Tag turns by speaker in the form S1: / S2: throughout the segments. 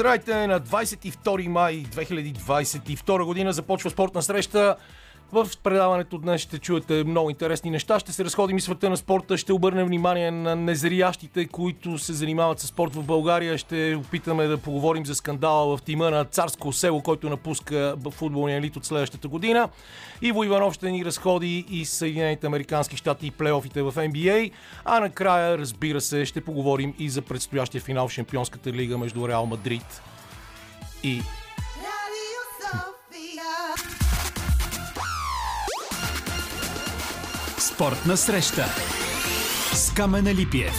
S1: Здравейте на 22 май 2022 година започва спортна среща. В предаването днес ще чуете много интересни неща. Ще се разходим и света на спорта. Ще обърнем внимание на незрящите, които се занимават с спорт в България. Ще опитаме да поговорим за скандала в тима на Царско село, който напуска футболния елит от следващата година. Иво Иванов ще ни разходи и Съединените Американски щати и плейофите в NBA. А накрая, разбира се, ще поговорим и за предстоящия финал в Шампионската лига между Реал Мадрид и
S2: Спортна среща с Камена Липиев.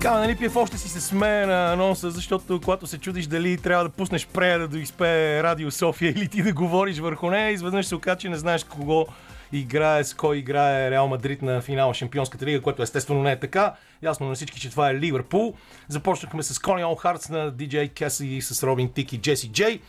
S1: Камен Липиев още си се смее на анонса, защото когато се чудиш дали трябва да пуснеш прея да доизпее Радио София или ти да говориш върху нея, изведнъж се оказа, че не знаеш кого играе, с кой играе Реал Мадрид на финала Шампионската лига, което естествено не е така. Ясно на всички, че това е Ливърпул. Започнахме с Кони Ол Хартс на DJ Кеси с Робин Тик и Джеси Джей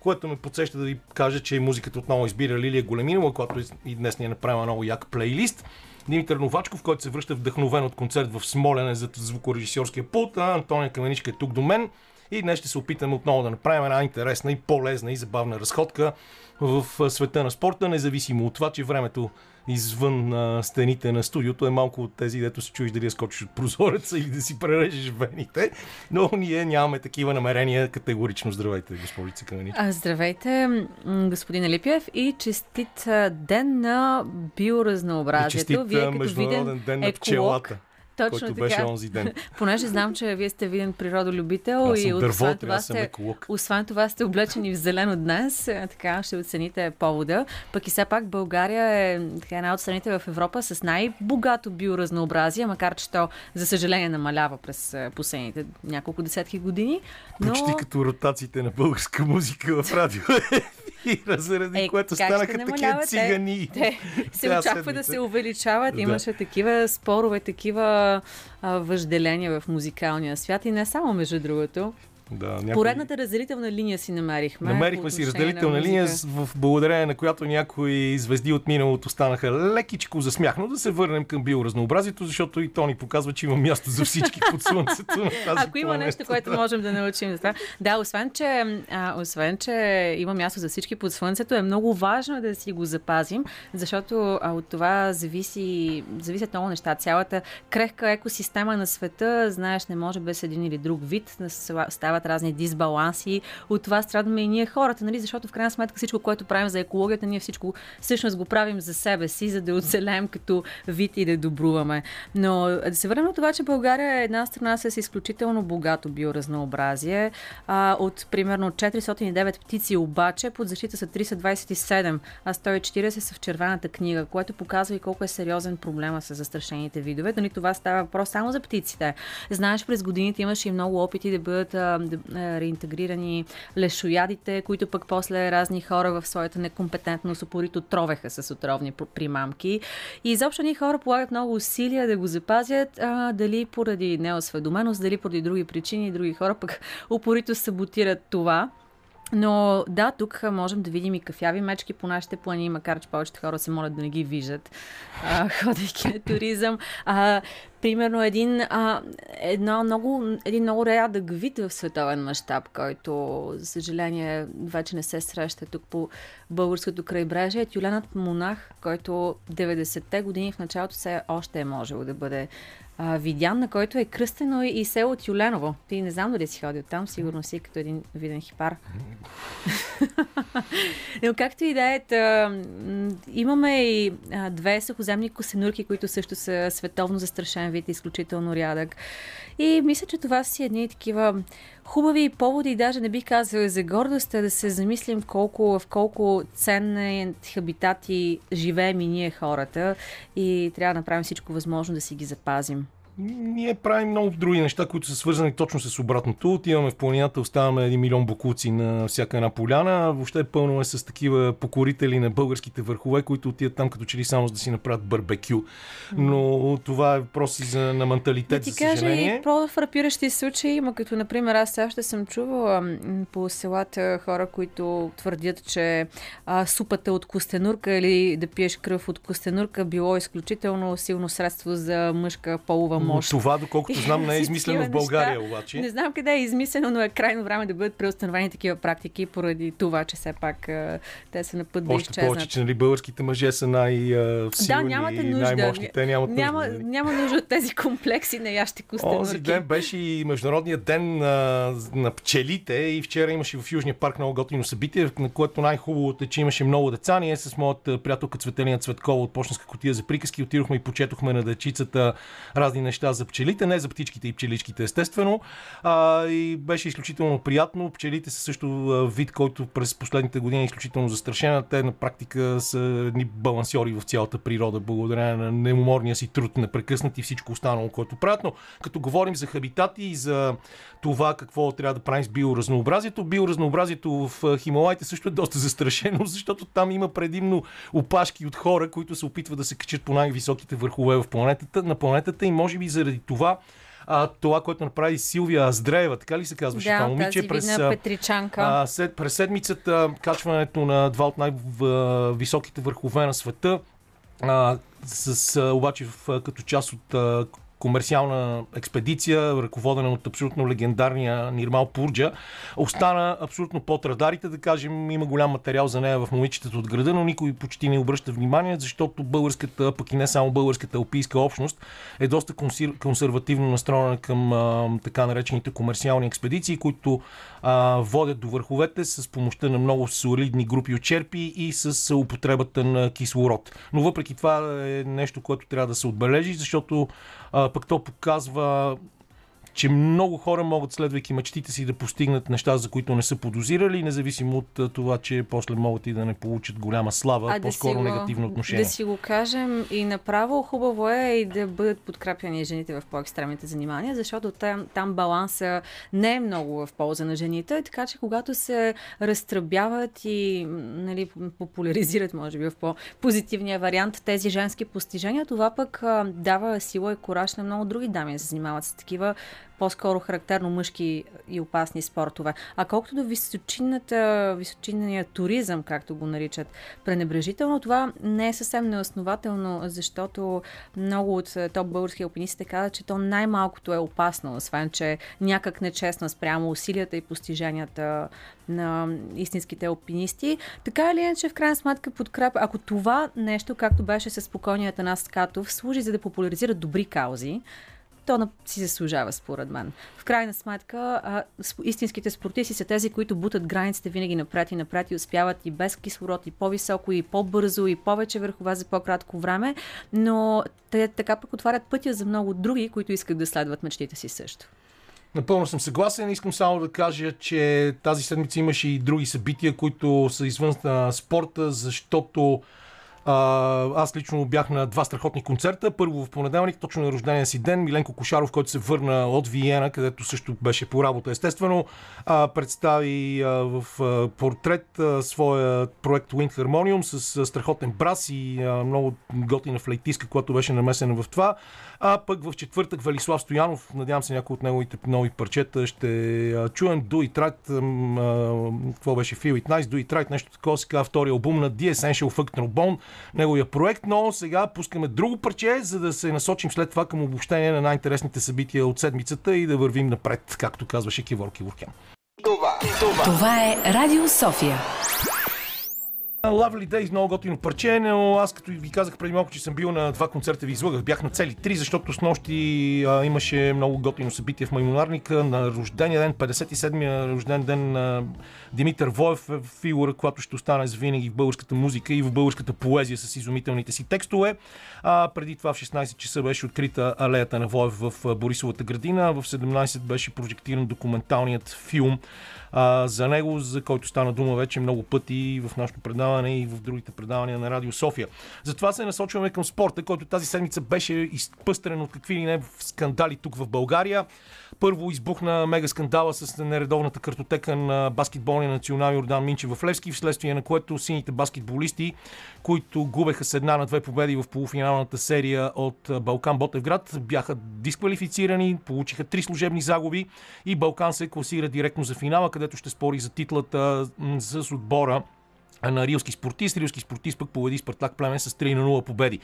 S1: което ме подсеща да ви кажа, че музиката отново избира Лилия Големинова, която и днес ни е направила много як плейлист. Димитър Новачков, който се връща вдъхновен от концерт в Смолене за звукорежисьорския пулт, а Антония Каменичка е тук до мен. И днес ще се опитаме отново да направим една интересна и по-лезна и забавна разходка в света на спорта, независимо от това, че времето извън а, стените на студиото е малко от тези, дето се чуеш дали да скочиш от прозореца или да си прережеш вените, но ние нямаме такива намерения категорично. Здравейте, госпожица Каменичка.
S3: Здравейте, господин Липиев и честит ден на биоразнообразието.
S1: И честит
S3: Вие като
S1: международен
S3: виден
S1: ден на
S3: еколог,
S1: пчелата.
S3: Точно
S1: който
S3: така.
S1: беше онзи ден.
S3: Понеже знам, че вие сте виден природолюбител и
S1: дърво,
S3: освен това,
S1: да
S3: сте, освен това сте облечени в зелено днес, а, така ще оцените повода. Пък и все пак България е така, една от страните в Европа с най-богато биоразнообразие, макар че то, за съжаление, намалява през а, последните няколко десетки години. Но...
S1: Почти като ротациите на българска музика в радио ефира, заради
S3: Е,
S1: което станаха такива цигани.
S3: Те, те се очаква да се увеличават.
S1: Да.
S3: Имаше такива спорове, такива а, въжделения в музикалния свят и не само между другото.
S1: Да, някой...
S3: Поредната разделителна линия си намерихме.
S1: Намерихме си разделителна
S3: на
S1: линия, в благодарение на която някои звезди от миналото станаха лекичко за смях, но да се върнем към биоразнообразието, защото и то ни показва, че има място за всички под слънцето на тази
S3: Ако има нещо, което можем да научим това. Да, освен че, а, освен, че има място за всички под слънцето, е много важно да си го запазим, защото а, от това зависи, зависят много неща. Цялата крехка екосистема на света, знаеш, не може без един или друг вид, да стават разни дисбаланси. От това страдаме и ние хората, нали? защото в крайна сметка всичко, което правим за екологията, ние всичко всъщност го правим за себе си, за да оцелеем като вид и да добруваме. Но да се върнем на това, че България е една страна с изключително богато биоразнообразие. А, от примерно 409 птици обаче под защита са 327, а 140 са в червената книга, което показва и колко е сериозен проблема с застрашените видове. Нали, това става въпрос само за птиците. Знаеш, през годините имаше и много опити да бъдат реинтегрирани лешоядите, които пък после разни хора в своята некомпетентност упорито тровеха с отровни пр- примамки. И изобщо ни хора полагат много усилия да го запазят, а, дали поради неосведоменост, дали поради други причини, други хора пък упорито саботират това. Но да, тук можем да видим и кафяви мечки по нашите плани, макар че повечето хора се молят да не ги виждат, а, ходейки на туризъм. А, примерно един, а, едно много, един много рядък вид в световен мащаб, който, за съжаление, вече не се среща тук по българското крайбрежие, е тюленът монах, който 90-те години в началото все още е можел да бъде а, видян, на който е кръстено и село Тюленово. Ти не знам дали си ходил там, сигурно си като един виден хипар. Но както и да е, имаме и две сухоземни косенурки, които също са световно застрашен вид, изключително рядък. И мисля, че това си едни такива хубави поводи, даже не бих казала за гордост, да се замислим колко, в колко ценни хабитати живеем и ние хората и трябва да направим всичко възможно да си ги запазим.
S1: Ние правим много други неща, които са свързани точно с обратното. Отиваме в планината, оставяме един милион бокуци на всяка една поляна. Въобще пълно е с такива покорители на българските върхове, които отиват там като че ли само за да си направят барбекю. Но това е въпрос и за, на менталитет,
S3: Да ти кажа и по-фрапиращи случаи има, като например аз сега ще съм чувала по селата хора, които твърдят, че а, супата от костенурка или да пиеш кръв от костенурка било изключително силно средство за мъжка полова мощ.
S1: Това, доколкото знам, не е измислено в България, обаче.
S3: Не знам къде е измислено, но е крайно време да бъдат преустановени такива практики, поради това, че все пак те са на път да
S1: изчезнат. Още повече, че нали, българските мъже са най-силни да, нямате нужда. най-мощни. Те нямат
S3: няма,
S1: нужда.
S3: Няма нужда от тези комплекси на ящи костенурки.
S1: Онзи ден беше и Международния ден на, на пчелите и вчера имаше в Южния парк много готино събитие, на което най-хубавото е, че имаше много деца. Ние с моята приятелка Цветелина Цветкова от почтенска котия за приказки отидохме и почетохме на дечицата разни неща за пчелите, не за птичките и пчеличките, естествено. А, и беше изключително приятно. Пчелите са също вид, който през последните години е изключително застрашен. Те на практика са едни балансьори в цялата природа, благодарение на неуморния си труд, непрекъснат и всичко останало, което правят. Но като говорим за хабитати и за това какво трябва да правим с биоразнообразието, биоразнообразието в Хималайте също е доста застрашено, защото там има предимно опашки от хора, които се опитват да се качат по най-високите върхове в планетата, на планетата и може би заради това а, това, което направи Силвия Аздреева, така ли се казваше
S3: да,
S1: това
S3: момиче? През,
S1: Петричанка. А, след, през седмицата качването на два от най-високите върхове на света, а, с, обаче в, като част от а, комерциална експедиция, ръководена от абсолютно легендарния Нирмал Пурджа, остана абсолютно под радарите, да кажем, има голям материал за нея в момичетата от града, но никой почти не обръща внимание, защото българската, пък и не само българската алпийска общност е доста консервативно настроена към а, така наречените комерциални експедиции, които а, водят до върховете с помощта на много солидни групи от черпи и с употребата на кислород. Но въпреки това е нещо, което трябва да се отбележи, защото а, пък то показва че много хора могат, следвайки мечтите си, да постигнат неща, за които не са подозирали, независимо от това, че после могат и да не получат голяма слава, а по-скоро да негативно отношение.
S3: Да си го кажем и направо хубаво е и да бъдат подкрепяни жените в по-екстремните занимания, защото там, там баланса не е много в полза на жените, така че когато се разтръбяват и нали, популяризират, може би в по-позитивния вариант тези женски постижения, това пък а, дава сила и кораж на много други дами да се занимават с такива по-скоро характерно мъжки и опасни спортове. А колкото до височинната, височинния туризъм, както го наричат пренебрежително, това не е съвсем неоснователно, защото много от е, топ български алпинисти казват, че то най-малкото е опасно, освен че някак нечестно спрямо усилията и постиженията на истинските алпинисти. Така или иначе, в крайна сметка, подкрепа, ако това нещо, както беше с спокойният нас Катов, служи за да популяризира добри каузи, то си заслужава, според мен. В крайна сметка, истинските спортисти са тези, които бутат границите винаги напред и напред и успяват и без кислород, и по-високо, и по-бързо, и повече върхова за по-кратко време, но те така пък отварят пътя за много други, които искат да следват мечтите си също.
S1: Напълно съм съгласен. Искам само да кажа, че тази седмица имаше и други събития, които са извън спорта, защото а, аз лично бях на два страхотни концерта. Първо в понеделник, точно на рождения си ден, Миленко Кошаров, който се върна от Виена, където също беше по работа, естествено, а, представи а, в а, портрет а, своя проект Wind Harmonium с а, страхотен брас и а, много готина флейтистка, която беше намесена в това. А пък в четвъртък Велислав Стоянов, надявам се някои от неговите нови парчета ще чуем Do It Right, какво беше Feel It Nice, Do It Right, нещо такова се казва втория албум на The Essential Fuck Trombone, неговия проект, но сега пускаме друго парче, за да се насочим след това към обобщение на най-интересните събития от седмицата и да вървим напред, както казваше Кивор Киворкян.
S2: Това, това. това е Радио София.
S1: Lovely Days, много готино парче, но аз като ви казах преди малко, че съм бил на два концерта, ви излагах, бях на цели три, защото с нощи а, имаше много готино събитие в Маймонарника на рождения ден, 57-я рожден ден на Димитър Воев, е фигура, която ще остане за винаги в българската музика и в българската поезия с изумителните си текстове. А, преди това в 16 часа беше открита алеята на Воев в Борисовата градина, в 17 беше прожектиран документалният филм а, за него, за който стана дума вече много пъти в нашото предаване и в другите предавания на Радио София. Затова се насочваме към спорта, който тази седмица беше изпъстрен от какви ли не скандали тук в България. Първо избухна мега скандала с нередовната картотека на баскетболния национал Йордан Минче в Левски, вследствие на което сините баскетболисти, които губеха с една на две победи в полуфиналната серия от Балкан Ботевград, бяха дисквалифицирани, получиха три служебни загуби и Балкан се класира директно за финала, където ще спори за титлата с отбора на рилски спортист. Рилски спортист пък победи Спартак Племен с 3 на 0 победи.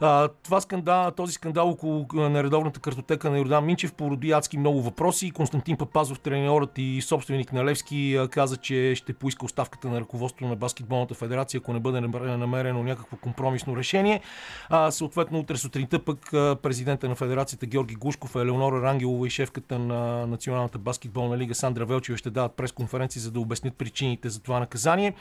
S1: А, това скандал, този скандал около нередовната картотека на Йордан Минчев породи адски много въпроси. Константин Папазов, треньорът и собственик на Левски, каза, че ще поиска оставката на ръководството на баскетболната федерация, ако не бъде намерено някакво компромисно решение. А, съответно, утре сутринта пък президента на федерацията Георги Гушков, Елеонора Рангелова и шефката на Националната баскетболна лига Сандра Велчева ще дадат пресконференции, за да обяснят причините за това наказание.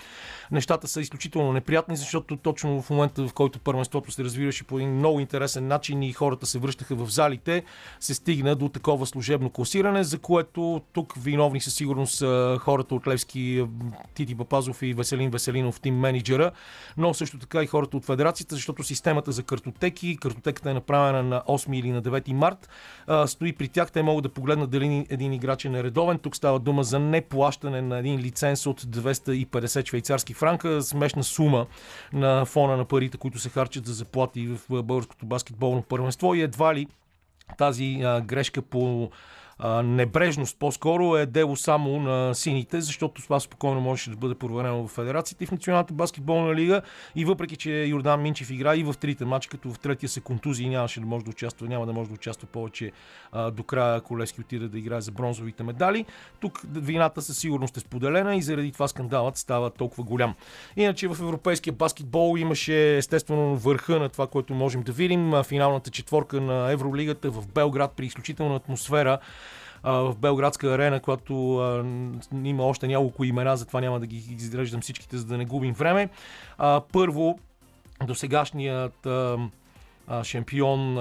S1: Нещата са изключително неприятни, защото точно в момента, в който първенството се развиваше по един много интересен начин и хората се връщаха в залите, се стигна до такова служебно класиране, за което тук виновни със сигурност са хората от Левски, Тити Папазов и Веселин Веселинов, тим менеджера, но също така и хората от федерацията, защото системата за картотеки, картотеката е направена на 8 или на 9 март, стои при тях. Те могат да погледнат дали един играч е нередовен. Тук става дума за неплащане на един лиценз от 250 швейцарски франка, смешна сума на фона на парите, които се харчат за заплати в българското баскетболно първенство. И едва ли тази а, грешка по небрежност по-скоро е дело само на сините, защото това спокойно можеше да бъде проверено в Федерацията и в Националната баскетболна лига. И въпреки, че Йордан Минчев игра и в трите мача, като в третия се контузии нямаше да може да участва, няма да може да участва повече а, до края, ако Лески отиде да играе за бронзовите медали. Тук вината със сигурност е споделена и заради това скандалът става толкова голям. Иначе в европейския баскетбол имаше естествено върха на това, което можем да видим. Финалната четворка на Евролигата в Белград при изключителна атмосфера в Белградска арена, която има още няколко имена, затова няма да ги изреждам всичките, за да не губим време. Първо, досегашният а, шампион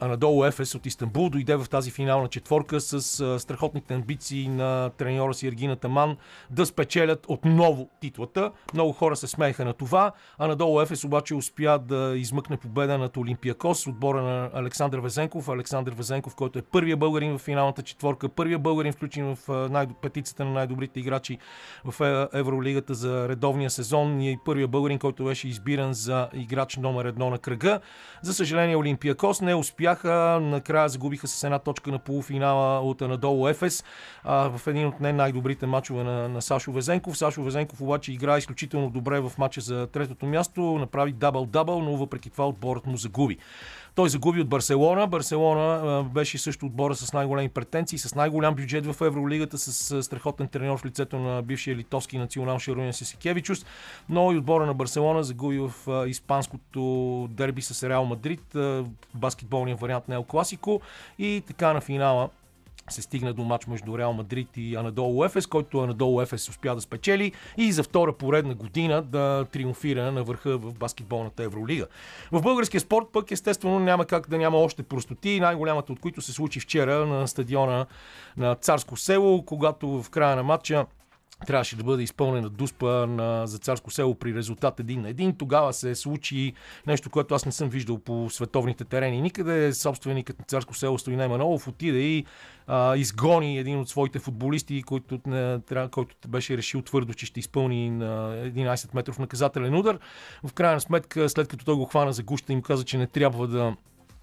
S1: Анадолу Ефес от Истанбул дойде в тази финална четворка с а, страхотните амбиции на треньора си Ергина Таман да спечелят отново титлата. Много хора се смееха на това. Анадолу Ефес обаче успя да измъкне победа над Олимпиакос, отбора на Александър Везенков. Александър Везенков, който е първия българин в финалната четворка, първия българин включен в най- петицата на най-добрите играчи в е, Евролигата за редовния сезон и първия българин, който беше избиран за играч номер едно на кръга. За съжаление Олимпиакос не успяха. Накрая загубиха с една точка на полуфинала от Анадолу Ефес а, в един от не най-добрите матчове на, на Сашо Везенков. Сашо Везенков обаче игра изключително добре в матча за третото място, направи дабл-дабл, но въпреки това отборът му загуби. Той загуби от Барселона. Барселона беше също отбора с най-големи претенции, с най-голям бюджет в Евролигата, с, страхотен тренер в лицето на бившия литовски национал Шаруня Сесикевичус. Но и отбора на Барселона загуби в испанското дерби с Реал Мадрид, баскетболния вариант на Ел Класико и така на финала се стигна до матч между Реал Мадрид и Анадолу Ефес, който Анадолу Ефес успя да спечели и за втора поредна година да триумфира на върха в баскетболната Евролига. В българския спорт пък естествено няма как да няма още простоти, най-голямата от които се случи вчера на стадиона на Царско село, когато в края на матча трябваше да бъде изпълнена дуспа на, за царско село при резултат един на един. Тогава се случи нещо, което аз не съм виждал по световните терени. Никъде собственикът на царско село Стоина Манолов отиде и а, изгони един от своите футболисти, който, не, който беше решил твърдо, че ще изпълни на 11 метров наказателен удар. В крайна сметка, след като той го хвана за гуща, им каза, че не трябва да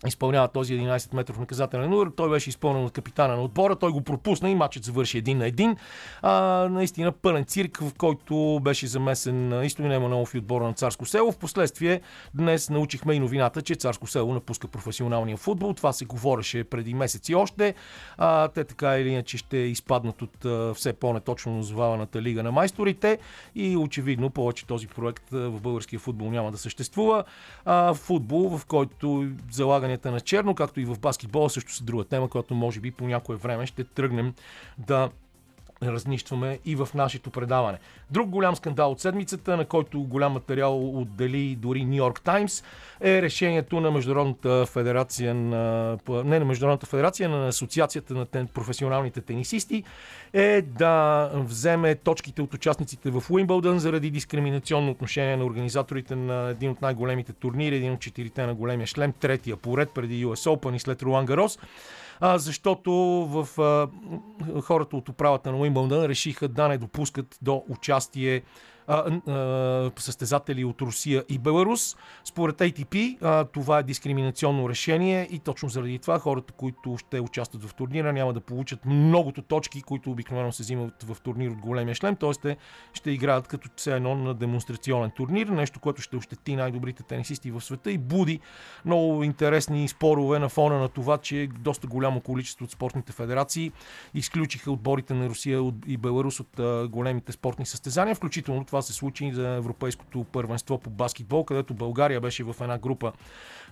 S1: изпълнява този 11 метров наказателен удар. Той беше изпълнен от капитана на отбора, той го пропусна и матчът завърши един на един. А, наистина пълен цирк, в който беше замесен Истоин Еманов и отбора на Царско село. Впоследствие днес научихме и новината, че Царско село напуска професионалния футбол. Това се говореше преди месеци още. А, те така или иначе ще изпаднат от а, все по-неточно назоваваната лига на майсторите и очевидно повече този проект в българския футбол няма да съществува. А, футбол, в който залага слаганията на черно, както и в баскетбола също са друга тема, която може би по някое време ще тръгнем да разнищваме и в нашето предаване. Друг голям скандал от седмицата, на който голям материал отдели дори Нью Йорк Таймс, е решението на Международната федерация на, не на Международната федерация, на Асоциацията на тен, професионалните тенисисти е да вземе точките от участниците в Уимбълдън заради дискриминационно отношение на организаторите на един от най-големите турнири, един от четирите на големия шлем, третия поред преди US Open и след Ролан Гарос а, защото в а, хората от управата на Уимбълдън решиха да не допускат до участие състезатели от Русия и Беларус. Според ATP това е дискриминационно решение и точно заради това хората, които ще участват в турнира, няма да получат многото точки, които обикновено се взимат в турнир от големия шлем, т.е. те ще играят като все едно на демонстрационен турнир, нещо, което ще ощети най-добрите тенисисти в света и буди много интересни спорове на фона на това, че доста голямо количество от спортните федерации изключиха отборите на Русия и Беларус от големите спортни състезания, включително това се случи за Европейското първенство по баскетбол, където България беше в една група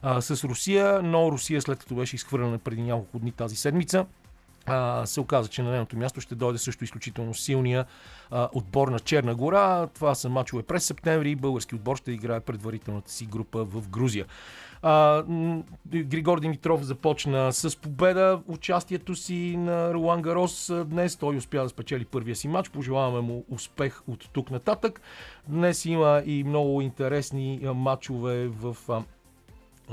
S1: а, с Русия, но Русия след като беше изхвърлена преди няколко дни тази седмица, а, се оказа, че на нейното място ще дойде също изключително силния а, отбор на Черна гора. Това са мачове през септември и български отбор ще играе предварителната си група в Грузия. А, Григор Димитров започна с победа участието си на Ролан Гарос днес. Той успя да спечели първия си матч. Пожелаваме му успех от тук нататък. Днес има и много интересни матчове в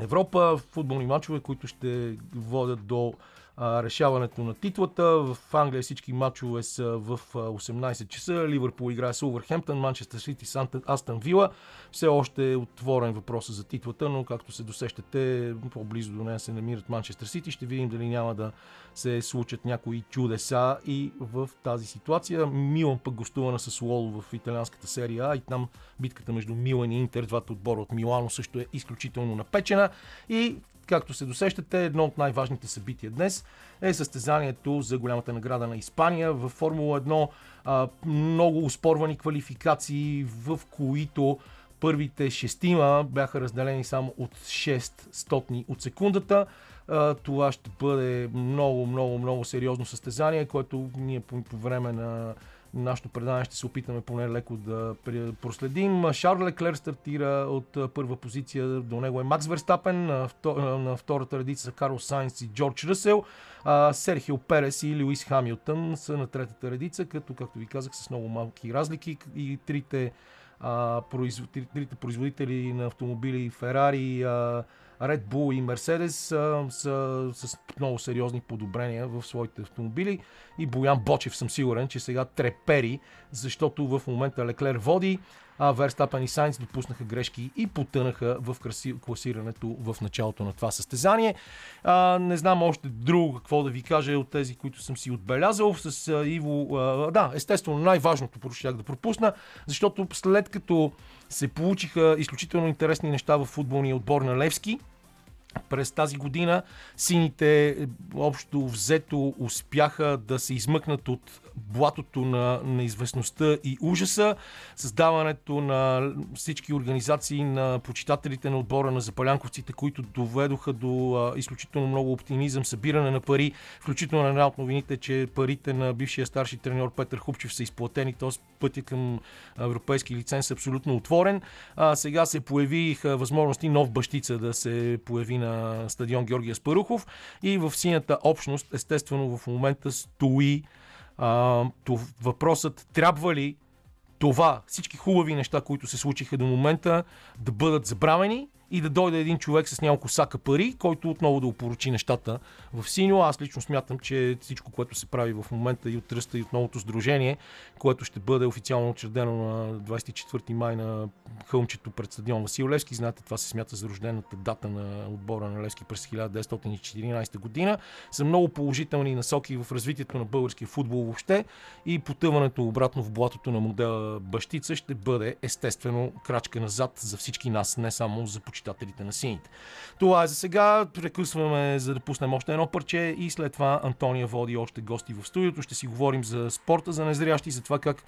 S1: Европа, футболни матчове, които ще водят до решаването на титлата. В Англия всички матчове са в 18 часа. Ливърпул играе с Увърхемптън, Манчестър Сити с Астън Вила. Все още е отворен въпроса за титлата, но както се досещате, по-близо до нея се намират Манчестър Сити. Ще видим дали няма да се случат някои чудеса и в тази ситуация. Милан пък гостува на Сасуоло в италианската серия А и там битката между Милан и Интер, двата отбора от Милано също е изключително напечена. И Както се досещате, едно от най-важните събития днес е състезанието за голямата награда на Испания в Формула 1. А, много успорвани квалификации, в които първите шестима бяха разделени само от 6 стотни от секундата. Това ще бъде много, много, много сериозно състезание, което ние по време на нашето предаване ще се опитаме поне леко да проследим. Шарл Леклер стартира от първа позиция, до него е Макс Верстапен, на втората редица са Карл Сайнс и Джордж Ръсел, Серхио Перес и Луис Хамилтън са на третата редица, като, както ви казах, с много малки разлики и трите, а, трите производители на автомобили Ферари, Red Bull и Mercedes са, са с много сериозни подобрения в своите автомобили и Боян Бочев съм сигурен, че сега трепери, защото в момента Леклер води, а Верстапен и Сайнц допуснаха грешки и потънаха в класирането в началото на това състезание. А, не знам още друго какво да ви кажа от тези, които съм си отбелязал. С а, Иво, а, да, естествено най-важното поръчах да пропусна, защото след като се получиха изключително интересни неща в футболния отбор на Левски, през тази година сините общо взето успяха да се измъкнат от блатото на неизвестността и ужаса, създаването на всички организации на почитателите на отбора на запалянковците, които доведоха до изключително много оптимизъм, събиране на пари, включително на една от новините, че парите на бившия старши треньор Петър Хупчев са изплатени, т.е. пътя към европейски лиценз е абсолютно отворен. А, сега се появиха възможности нов бащица да се появи на стадион Георгия Спарухов и в синята общност естествено в момента стои а, то, въпросът трябва ли това, всички хубави неща, които се случиха до момента, да бъдат забравени и да дойде един човек с няколко сака пари, който отново да опоручи нещата в синьо. Аз лично смятам, че всичко, което се прави в момента и от Тръста и от новото сдружение, което ще бъде официално учредено на 24 май на хълмчето пред стадион Васил Левски. Знаете, това се смята за рождената дата на отбора на Левски през 1914 година. Са много положителни насоки в развитието на българския футбол въобще и потъването обратно в блатото на модела бащица ще бъде естествено крачка назад за всички нас, не само за почитателите почитателите на сините. Това е за сега. Прекъсваме за да пуснем още едно парче и след това Антония води още гости в студиото. Ще си говорим за спорта за незрящи, за това как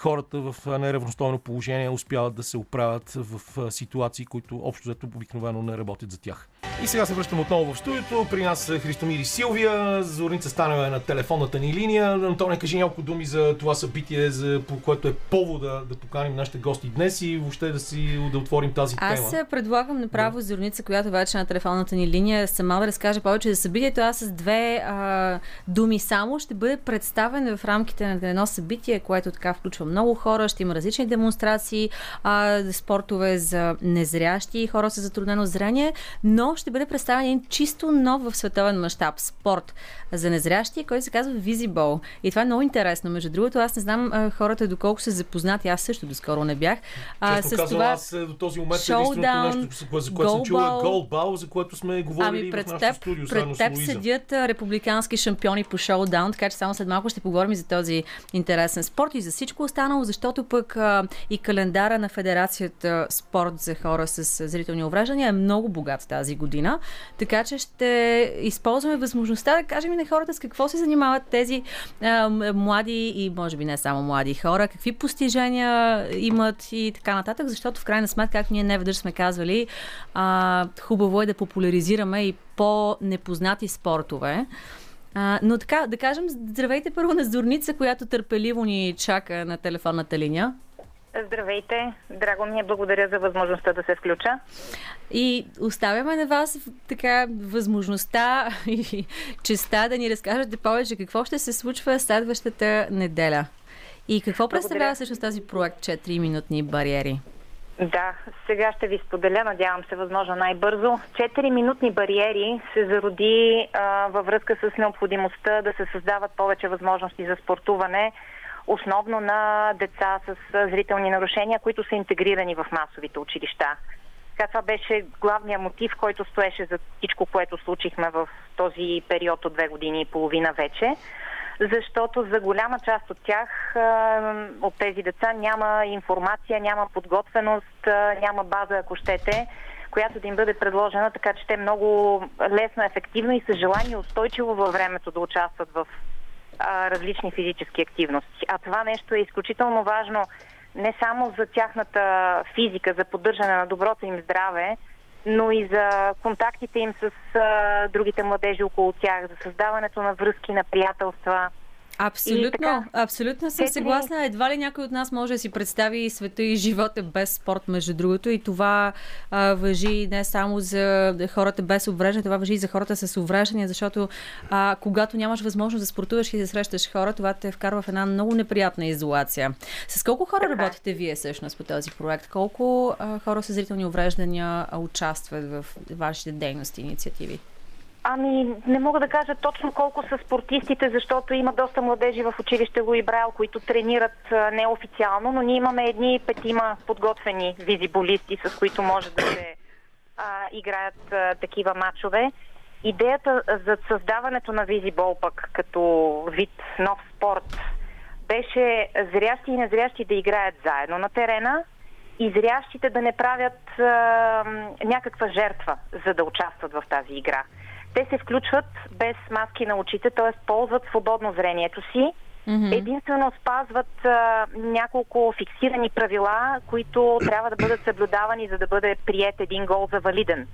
S1: хората в неравностойно положение успяват да се оправят в ситуации, които общо зато обикновено не работят за тях. И сега се връщам отново в студиото. При нас е Христомир и Силвия. Зорница Станева е на телефонната ни линия. Антоне, кажи няколко думи за това събитие, за, по което е повода да поканим нашите гости днес и въобще да си да отворим тази
S3: Аз
S1: тема.
S3: Аз предлагам предлагам направо да. Зорница, която вече е на телефонната ни линия, сама да разкаже повече за събитието. Аз с две а, думи само ще бъде представен в рамките на едно събитие, което така включва много хора. Ще има различни демонстрации, а, спортове за незрящи, хора с затруднено зрение, но ще бъде представен един чисто нов в световен мащаб спорт за незрящи, който се казва Visible. И това е много интересно. Между другото, аз не знам а, хората доколко са запознати. Аз също доскоро не бях.
S1: А, Честно с казвам, това... аз е, до този момент единственото нещо, за което съм чула е голбал, за което сме говорили ами, пред в нашото теб, студио.
S3: Пред теб седят републикански шампиони по шоудаун, така че само след малко ще поговорим и за този интересен спорт и за всичко останало, защото пък а, и календара на Федерацията спорт за хора с зрителни увреждания е много богат тази година. Така че ще използваме възможността да кажем и на хората с какво се занимават тези а, млади и може би не само млади хора, какви постижения имат и така нататък, защото в крайна сметка, както ние не веднъж сме казвали, а, хубаво е да популяризираме и по-непознати спортове. А, но така, да кажем, здравейте първо на Зорница, която търпеливо ни чака на телефонната линия.
S4: Здравейте, драго ми е, благодаря за възможността да се включа.
S3: И оставяме на вас така възможността и честа да ни разкажете повече какво ще се случва следващата неделя. И какво представлява всъщност тази проект 4 минутни бариери?
S4: Да, сега ще ви споделя, надявам се, възможно най-бързо. 4-минутни бариери се зароди а, във връзка с необходимостта да се създават повече възможности за спортуване, основно на деца с зрителни нарушения, които са интегрирани в масовите училища. Така това беше главният мотив, който стоеше за всичко, което случихме в този период от две години и половина вече защото за голяма част от тях, от тези деца, няма информация, няма подготвеност, няма база, ако щете, която да им бъде предложена, така че те много лесно, ефективно и с желание устойчиво във времето да участват в различни физически активности. А това нещо е изключително важно не само за тяхната физика, за поддържане на доброто им здраве, но и за контактите им с а, другите младежи около тях, за създаването на връзки, на приятелства.
S3: Абсолютно, така, абсолютно съм съгласна. Едва ли някой от нас може да си представи света и живота без спорт, между другото. И това а, въжи не само за хората без увреждане, това въжи и за хората с увреждания, защото а, когато нямаш възможност да спортуваш и да срещаш хора, това те вкарва в една много неприятна изолация. С колко хора така. работите вие всъщност по този проект? Колко а, хора с зрителни увреждания участват в вашите дейности и инициативи?
S4: Ами, не мога да кажа точно колко са спортистите, защото има доста младежи в училище Луи Брайл, които тренират неофициално, но ние имаме едни петима подготвени визиболисти, с които може да се а, играят а, такива матчове. Идеята за създаването на визибол пък като вид нов спорт беше зрящи и незрящи да играят заедно на терена и зрящите да не правят а, някаква жертва, за да участват в тази игра. Те се включват без маски на очите, т.е. ползват свободно зрението си. Mm-hmm. Единствено спазват а, няколко фиксирани правила, които трябва да бъдат съблюдавани, за да бъде прият един гол за валиден.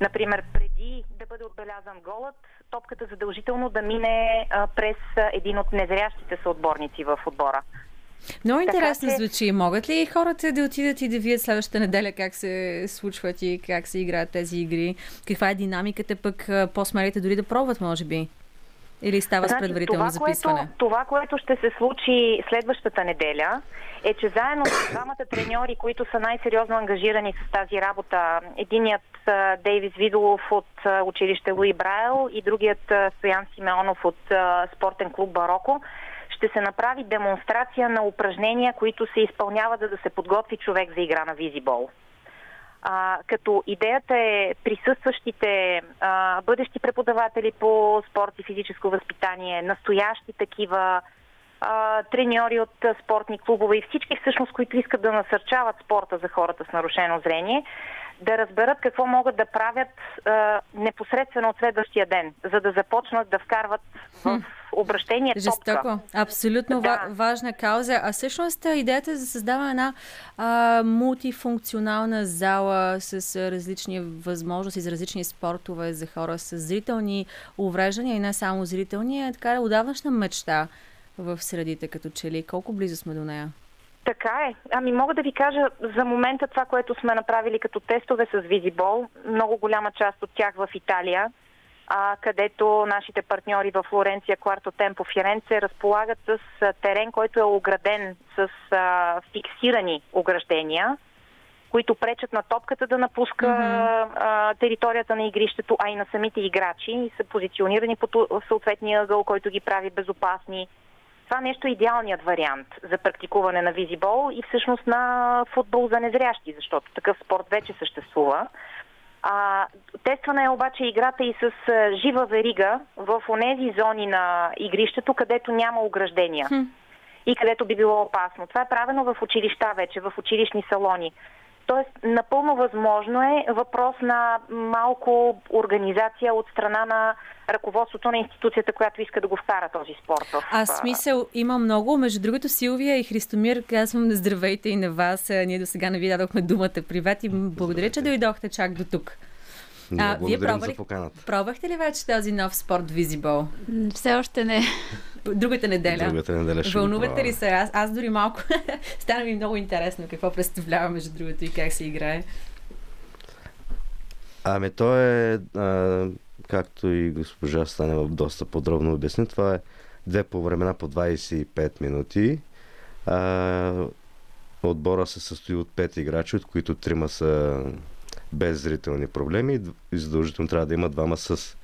S4: Например, преди да бъде отбелязан голът, топката задължително да мине а, през един от незрящите съотборници в отбора.
S3: Много интересно така, че... звучи. Могат ли хората да отидат и да видят следващата неделя как се случват и как се играят тези игри? Каква е динамиката пък по-смелите дори да пробват, може би? Или става значи, с предварително това, записване?
S4: Което, това, което ще се случи следващата неделя, е, че заедно с двамата треньори, които са най-сериозно ангажирани с тази работа, единият Дейвис Видолов от училище Луи Брайл и другият Стоян Симеонов от спортен клуб Бароко, ще се направи демонстрация на упражнения, които се изпълняват, за да се подготви човек за игра на визибол. А, като идеята е присъстващите а, бъдещи преподаватели по спорт и физическо възпитание, настоящи такива, а, треньори от а, спортни клубове и всички всъщност, които искат да насърчават спорта за хората с нарушено зрение, да разберат какво могат да правят а, непосредствено от следващия ден, за да започнат да вкарват в обращение
S3: Жестоко.
S4: топка.
S3: Абсолютно да. важна кауза. А всъщност идеята за създаване на а, мултифункционална зала с различни възможности за различни спортове за хора с зрителни увреждания и не само зрителни е така отдавнашна мечта в средите като че ли. Колко близо сме до нея?
S4: Така е. Ами мога да ви кажа за момента това, което сме направили като тестове с Визибол. Много голяма част от тях в Италия, а, където нашите партньори в Флоренция, Кварто Темпо, Фиренце разполагат с терен, който е ограден с а, фиксирани ограждения, които пречат на топката да напуска mm-hmm. а, територията на игрището, а и на самите играчи и са позиционирани по съответния ъгъл, който ги прави безопасни това нещо е идеалният вариант за практикуване на визибол и всъщност на футбол за незрящи, защото такъв спорт вече съществува. А, тествана е обаче играта и с а, жива верига в онези зони на игрището, където няма ограждения хм. и където би било опасно. Това е правено в училища вече, в училищни салони. Тоест, напълно възможно е въпрос на малко организация от страна на ръководството на институцията, която иска да го вкара този спорт. В...
S3: А смисъл има много. Между другото, Силвия и Христомир, казвам здравейте и на вас. Ние до сега не ви дадохме думата. Привет и благодаря, че дойдохте чак до тук.
S5: А, вие пробвали,
S3: пробвахте ли вече този нов спорт Visible?
S6: Все още не.
S3: Другата неделя.
S5: Другата неделя ще
S3: Вълнувате ли се? Аз, аз дори малко стана ми много интересно какво представлява между другото и как се играе.
S5: Ами то е, а, както и госпожа Станева доста подробно обясни, това е две по времена по 25 минути. А, отбора се състои от 5 играчи, от които трима са без зрителни проблеми и задължително трябва да има двама с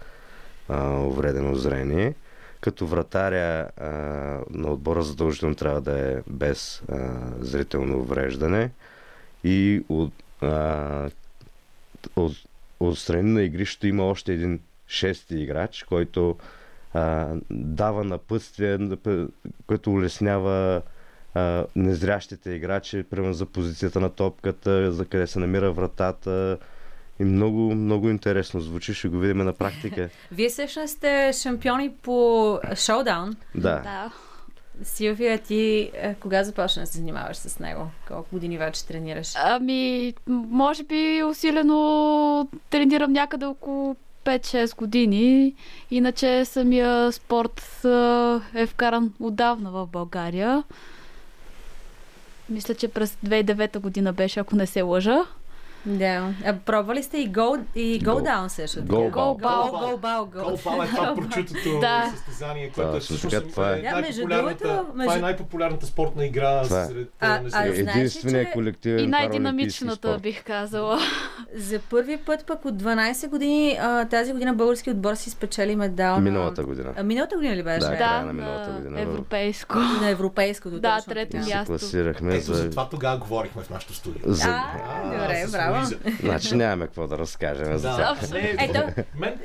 S5: а, увредено зрение. Като вратаря а, на отбора задължително трябва да е без а, зрително увреждане и от, от, от страни на игрището има още един шести играч, който а, дава напътствие, което улеснява а, незрящите играчи, примерно за позицията на топката, за къде се намира вратата. И много, много интересно звучи, ще го видим на практика.
S3: Вие всъщност сте шампиони по шоудаун.
S5: Да.
S6: да.
S3: Силвия, ти е, кога започна да се занимаваш с него? Колко години вече тренираш?
S6: Ами, може би усилено тренирам някъде около 5-6 години. Иначе самия спорт е вкаран отдавна в България. Мисля, че през 2009 година беше, ако не се лъжа.
S3: Да. А пробвали сте и Go, и go, go Down също?
S5: Go
S3: Go
S1: Ball. Go Ball. Go Ball е това прочутото
S6: да.
S1: състезание, което е
S5: всъщност това е,
S1: това е най-популярната спортна игра сред
S3: а, а,
S5: Единственият колективен
S6: И най-динамичната, бих казала.
S3: За първи път пък от 12 години тази година български отбор си спечели медал.
S5: Миналата година.
S3: А, миналата година ли беше?
S5: Да, да на миналата година.
S6: Европейско.
S3: На европейското.
S6: Да, трето място.
S5: Класирахме
S1: Ето за това тогава говорихме в нашото студио.
S3: Добре, браво.
S5: Значи нямаме какво да разкажем за
S3: това. Ето,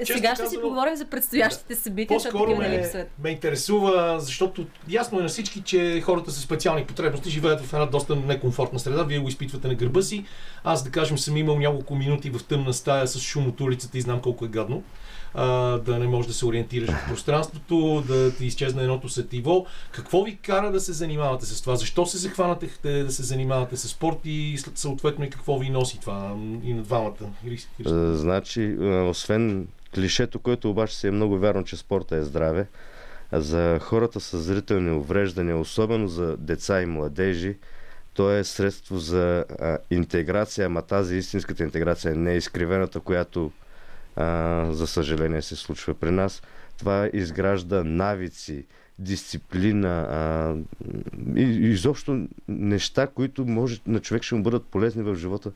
S3: сега ще си поговорим за предстоящите събития,
S1: защото ме, ме интересува, защото ясно е на всички, че хората с специални потребности живеят в една доста некомфортна среда. Вие го изпитвате на гърба си. Аз, да кажем, съм имал няколко минути в тъмна стая с шум от улицата и знам колко е гадно а, да не можеш да се ориентираш в пространството, да ти изчезне едното сетиво. Какво ви кара да се занимавате с това? Защо се захванате да се занимавате с спорт и съответно и какво ви носи това и на двамата?
S5: Значи, освен клишето, което обаче си е много вярно, че спорта е здраве, за хората с зрителни увреждания, особено за деца и младежи, то е средство за а, интеграция, ама тази истинската интеграция не е изкривената, която а, за съжаление се случва при нас. Това изгражда навици, дисциплина а, и изобщо неща, които може на човек ще му бъдат полезни в живота,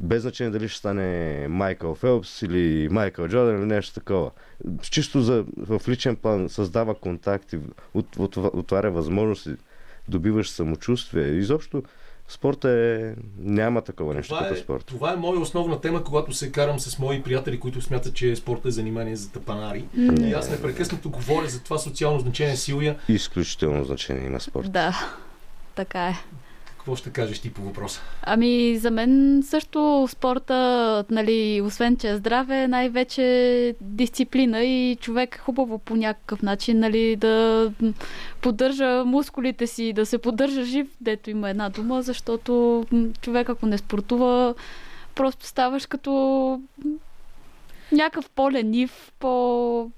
S5: без значение дали ще стане Майкъл Фелпс или Майкъл Джордан или нещо такова. Чисто за, в личен план създава контакти, от, от, отваря възможности, добиваш самочувствие. Изобщо Спорта е... Няма такова нещо
S1: това
S5: като
S1: е,
S5: спорт.
S1: Това е моя основна тема, когато се карам с мои приятели, които смятат, че спорта е занимание за тапанари. Не. И аз непрекъснато говоря за това социално значение Силия.
S5: Изключително значение има спорт.
S6: Да, така е.
S1: Какво ще кажеш ти по въпроса?
S6: Ами, за мен също спорта, нали, освен че е здраве, най-вече дисциплина и човек хубаво по някакъв начин, нали, да поддържа мускулите си, да се поддържа жив, дето има една дума, защото човек ако не спортува, просто ставаш като някакъв по-ленив, по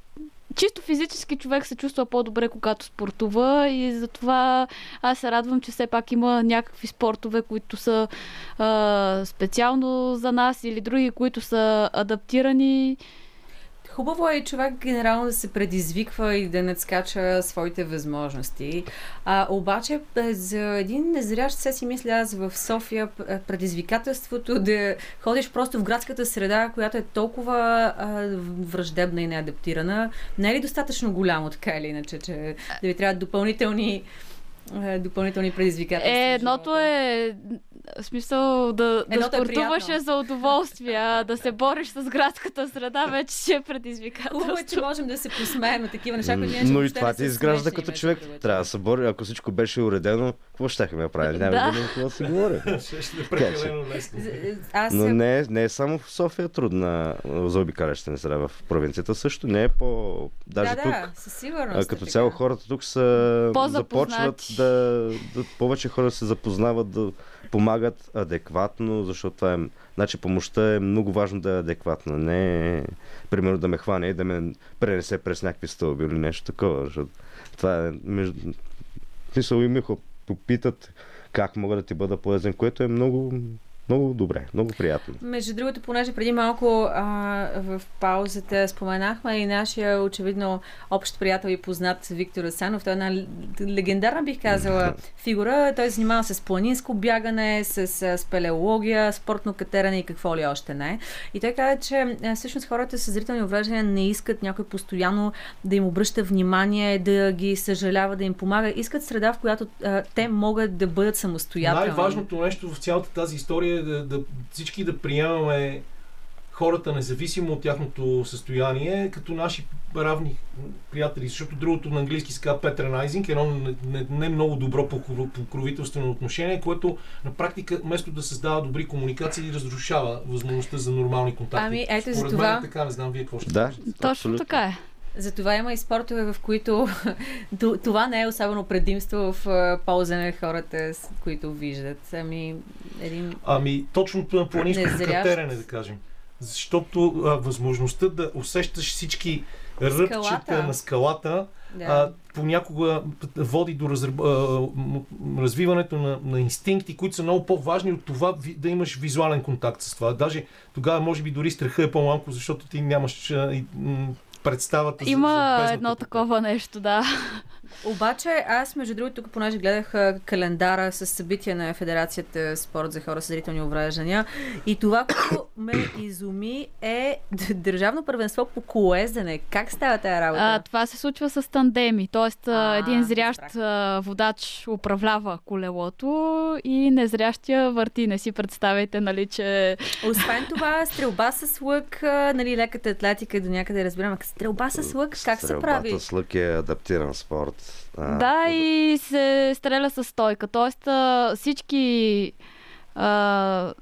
S6: чисто физически човек се чувства по-добре, когато спортува и затова аз се радвам, че все пак има някакви спортове, които са а, специално за нас или други, които са адаптирани.
S3: Хубаво е човек генерално да се предизвиква и да надскача своите възможности. А, обаче за един незрящ се си мисля аз в София предизвикателството да ходиш просто в градската среда, която е толкова а, враждебна и неадаптирана, не е ли достатъчно голямо така или иначе, че да ви трябват допълнителни допълнителни предизвикателства.
S6: Е, едното е в смисъл да, да е спортуваш е за удоволствие, а да се бориш с градската среда вече ще е предизвикателство.
S3: Хубаво е, че можем да се посмеем на такива неща, които ние
S5: Но и това ти изгражда като човек. Трябва да се бори, ако всичко беше уредено, какво ще да правим? Няма да, да, да се говори. Но не е, не е само в София трудна за обикаляща среда. В провинцията също не е по... Даже
S3: да,
S5: тук.
S3: Да, със сигурност.
S5: Като цяло хората тук са започват да, да, повече хора се запознават да помагат адекватно, защото това е... Значи помощта е много важно да е адекватна. Не примерно, да ме хване и да ме пренесе през някакви стълби или нещо такова. Защото това е... Между... Мисъл и ми попитат как мога да ти бъда полезен, което е много много добре, много приятно.
S3: Между другото, понеже преди малко а, в паузата споменахме и нашия очевидно общ приятел и познат Виктор Асанов. Той е една легендарна, бих казала, фигура. Той занимава с планинско бягане, с, с спелеология, спортно катеране и какво ли още не. И той каза, че всъщност хората с зрителни увреждания не искат някой постоянно да им обръща внимание, да ги съжалява, да им помага. Искат среда, в която а, те могат да бъдат самостоятелни.
S1: Най-важното нещо в цялата тази история да, да, всички да приемаме хората, независимо от тяхното състояние, като наши равни приятели, защото другото на английски се казва patronizing, едно не, не, не много добро покровителствено отношение, което на практика, вместо да създава добри комуникации, разрушава възможността за нормални контакти.
S3: Ами, ето
S1: Според
S3: за това...
S1: мен така, не знам вие какво ще
S5: Да,
S6: точно така е.
S3: Затова има и спортове, в които това не е особено предимство в полза на хората, които виждат. Ами, един...
S1: ами точно на планинско катерене, да кажем. Защото а, възможността да усещаш всички ръбчета скалата. на скалата да. а, понякога води до разръб... а, развиването на, на инстинкти, които са много по-важни от това да имаш визуален контакт с това. Даже тогава може би дори страха е по-малко, защото ти нямаш а, представата
S6: Има
S1: за, за
S6: едно такова нещо, да.
S3: Обаче аз, между другото, тук понеже гледах календара с събития на Федерацията спорт за хора с зрителни увреждания и това, което ме изуми е държавно първенство по колезене. Как става тази работа?
S6: А, това се случва с тандеми, т.е. един зрящ водач управлява колелото и незрящия върти. Не си представяйте, нали, че...
S3: Освен това, стрелба с лък, нали, леката атлетика до някъде разбирам. Стрелба с лък, как се прави?
S5: Стрелбата с лък е адаптиран спорт.
S6: А, да, и се стреля с стойка. Тоест всички а,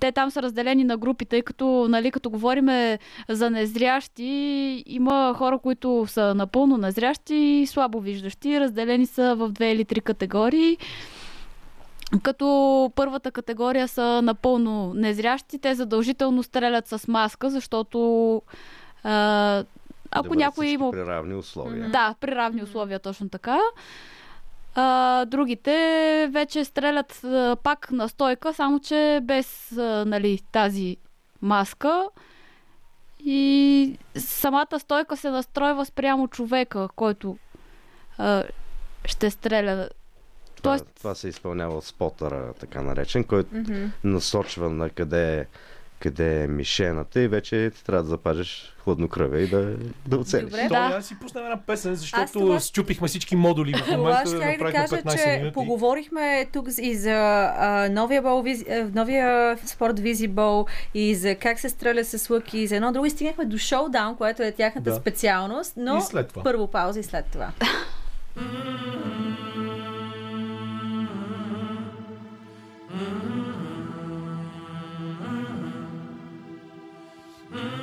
S6: те там са разделени на групи, тъй като, нали, като говорим за незрящи, има хора, които са напълно незрящи и слабо виждащи. Разделени са в две или три категории. Като първата категория са напълно незрящи, те задължително стрелят с маска, защото а, ако
S5: да
S6: някой има...
S5: При равни условия.
S6: Да, при равни условия, точно така. А, другите вече стрелят а, пак на стойка, само че без а, нали, тази маска. И самата стойка се настройва спрямо човека, който а, ще стреля.
S5: Това, Тоест... това се изпълнява от спотъра, така наречен, който mm-hmm. насочва на къде е къде е мишената и вече трябва да запазиш хладнокръвя и да, да оцелиш.
S1: Добре, да. Аз си пуснем една песен, защото това... счупихме всички модули в момента.
S3: Това ще да, да кажа, че минути. поговорихме тук и за а, новия, бол, виз... новия спорт визибол и за как се стреля с лък и за едно друго стигнахме до шоудаун, което е тяхната да. специалност, но първо пауза и след това.
S7: Mm-hmm. Mm-hmm.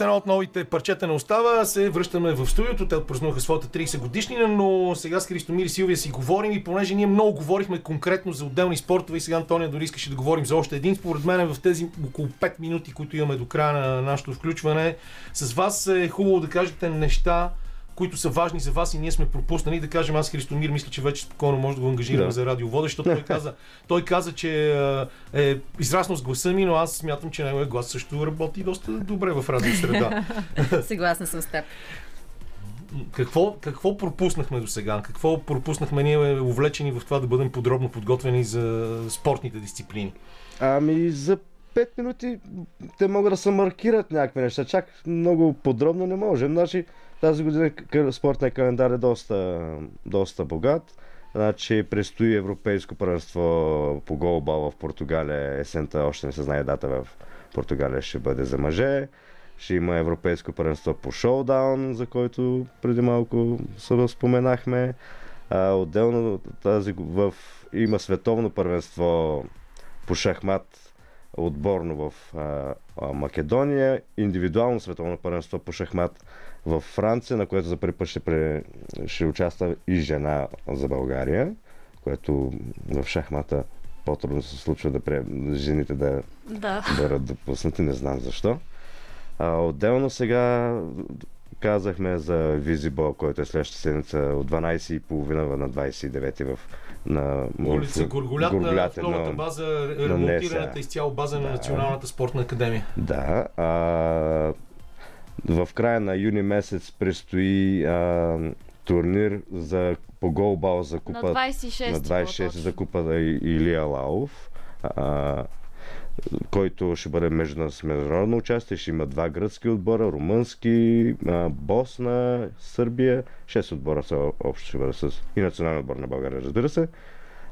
S7: Едно от новите парчета на остава се връщаме в студиото. Те отпразнуваха своята 30 годишнина, но сега с Христомир и Силвия си говорим и понеже ние много говорихме конкретно за отделни спортове и сега Антония дори искаше да говорим за още един. Според мен в тези около 5 минути, които имаме до края на нашето включване, с вас е хубаво да кажете неща, които са важни за вас и ние сме пропуснали. Да кажем, аз Христомир мисля, че вече спокойно може да го ангажираме
S5: Да.
S7: за радиоводещ, защото той каза, той каза, че а, е израснал с гласа ми, но аз смятам, че неговия глас също работи доста добре в радиосреда.
S3: Съгласна съм с теб.
S7: Какво, какво пропуснахме до сега? Какво пропуснахме ние увлечени в това да бъдем подробно подготвени за спортните дисциплини?
S5: Ами за 5 минути те могат да се маркират някакви неща. Чак много подробно не можем. Значи тази година спортният календар е доста, доста богат. Значи предстои Европейско първенство по голбал в Португалия. Есента още не се знае дата в Португалия ще бъде за мъже. Ще има Европейско първенство по шоудаун, за който преди малко се споменахме. А, отделно тази, в, има световно първенство по шахмат отборно в а, Македония, индивидуално световно първенство по шахмат в Франция, на което за първи път ще, пре, ще участва и жена за България, което в шахмата по-трудно се случва да пре, жените да
S6: Да.
S5: бъдат допуснати, не знам защо. А, отделно сега казахме за Визибол, който е следващата седмица от 12.30 на 29 в на
S7: Улица Горголят, на
S5: Горголят,
S7: новата база,
S5: на
S7: ремонтираната
S5: НСА.
S7: изцяло база на
S5: Да.
S7: Националната спортна академия.
S5: Да. А, в края на юни месец предстои а, турнир за, по голбал за купа
S6: На 26
S5: на 26 за купа Илия Лаов. А, който ще бъде международно участие. Ще има два гръцки отбора, румънски, Босна, Сърбия. Шест отбора са общо ще бъде с и национален отбор на България, разбира се,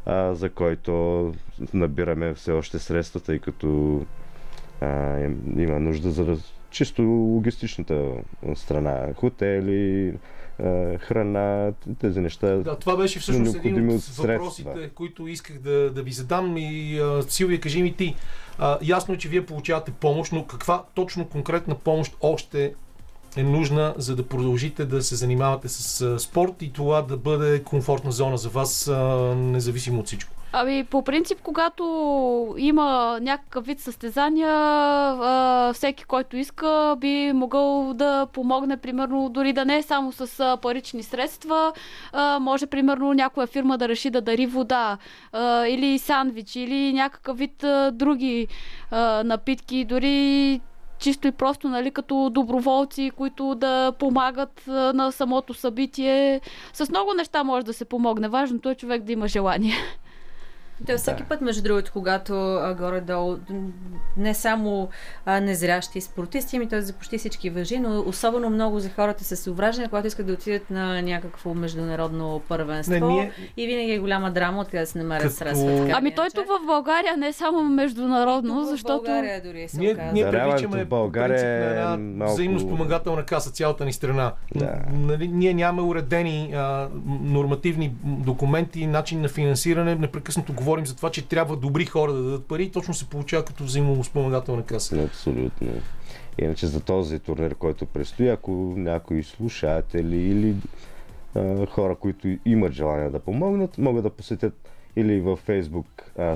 S5: а, за който набираме все още средства, тъй като а, им- има нужда за раз, чисто логистичната страна. Хотели, храна, тези неща.
S1: Да, това беше всъщност един от въпросите, които исках да, да ви задам. И а, Силвия, кажи ми ти. А, ясно е, че вие получавате помощ, но каква точно конкретна помощ още е нужна, за да продължите да се занимавате с а, спорт и това да бъде комфортна зона за вас, а, независимо от всичко?
S6: Ами, по принцип, когато има някакъв вид състезания, всеки, който иска, би могъл да помогне, примерно, дори да не е само с парични средства. Може, примерно, някоя фирма да реши да дари вода, или сандвич, или някакъв вид други напитки, дори чисто и просто, нали, като доброволци, които да помагат на самото събитие. С много неща може да се помогне. Важното е човек да има желание.
S3: Те всеки път, между другото, когато а, горе-долу не само а, незрящи спортисти, ами той за почти всички въжи, но особено много за хората с увраждане, когато искат да отидат на някакво международно първенство.
S1: Не, ние-
S3: И винаги е голяма драма, откъде да се намерят
S1: Като-
S3: средства. така
S6: Ами той тук в България не е само международно,
S3: Тук в
S6: защото...
S3: България дори се
S1: Ние, ние
S5: в България
S1: принцип, на
S5: е
S1: една
S5: малко-
S1: взаимно спомагателна каса, цялата ни страна.
S5: Да.
S1: Нали, ние нямаме уредени а, нормативни документи, начин на финансиране. Непрекъснато говорим за това, че трябва добри хора да дадат пари точно се получава като взаимно спомагателна каса.
S5: Абсолютно. Иначе за този турнир, който предстои, ако някои слушатели или а, хора, които имат желание да помогнат, могат да посетят или във Facebook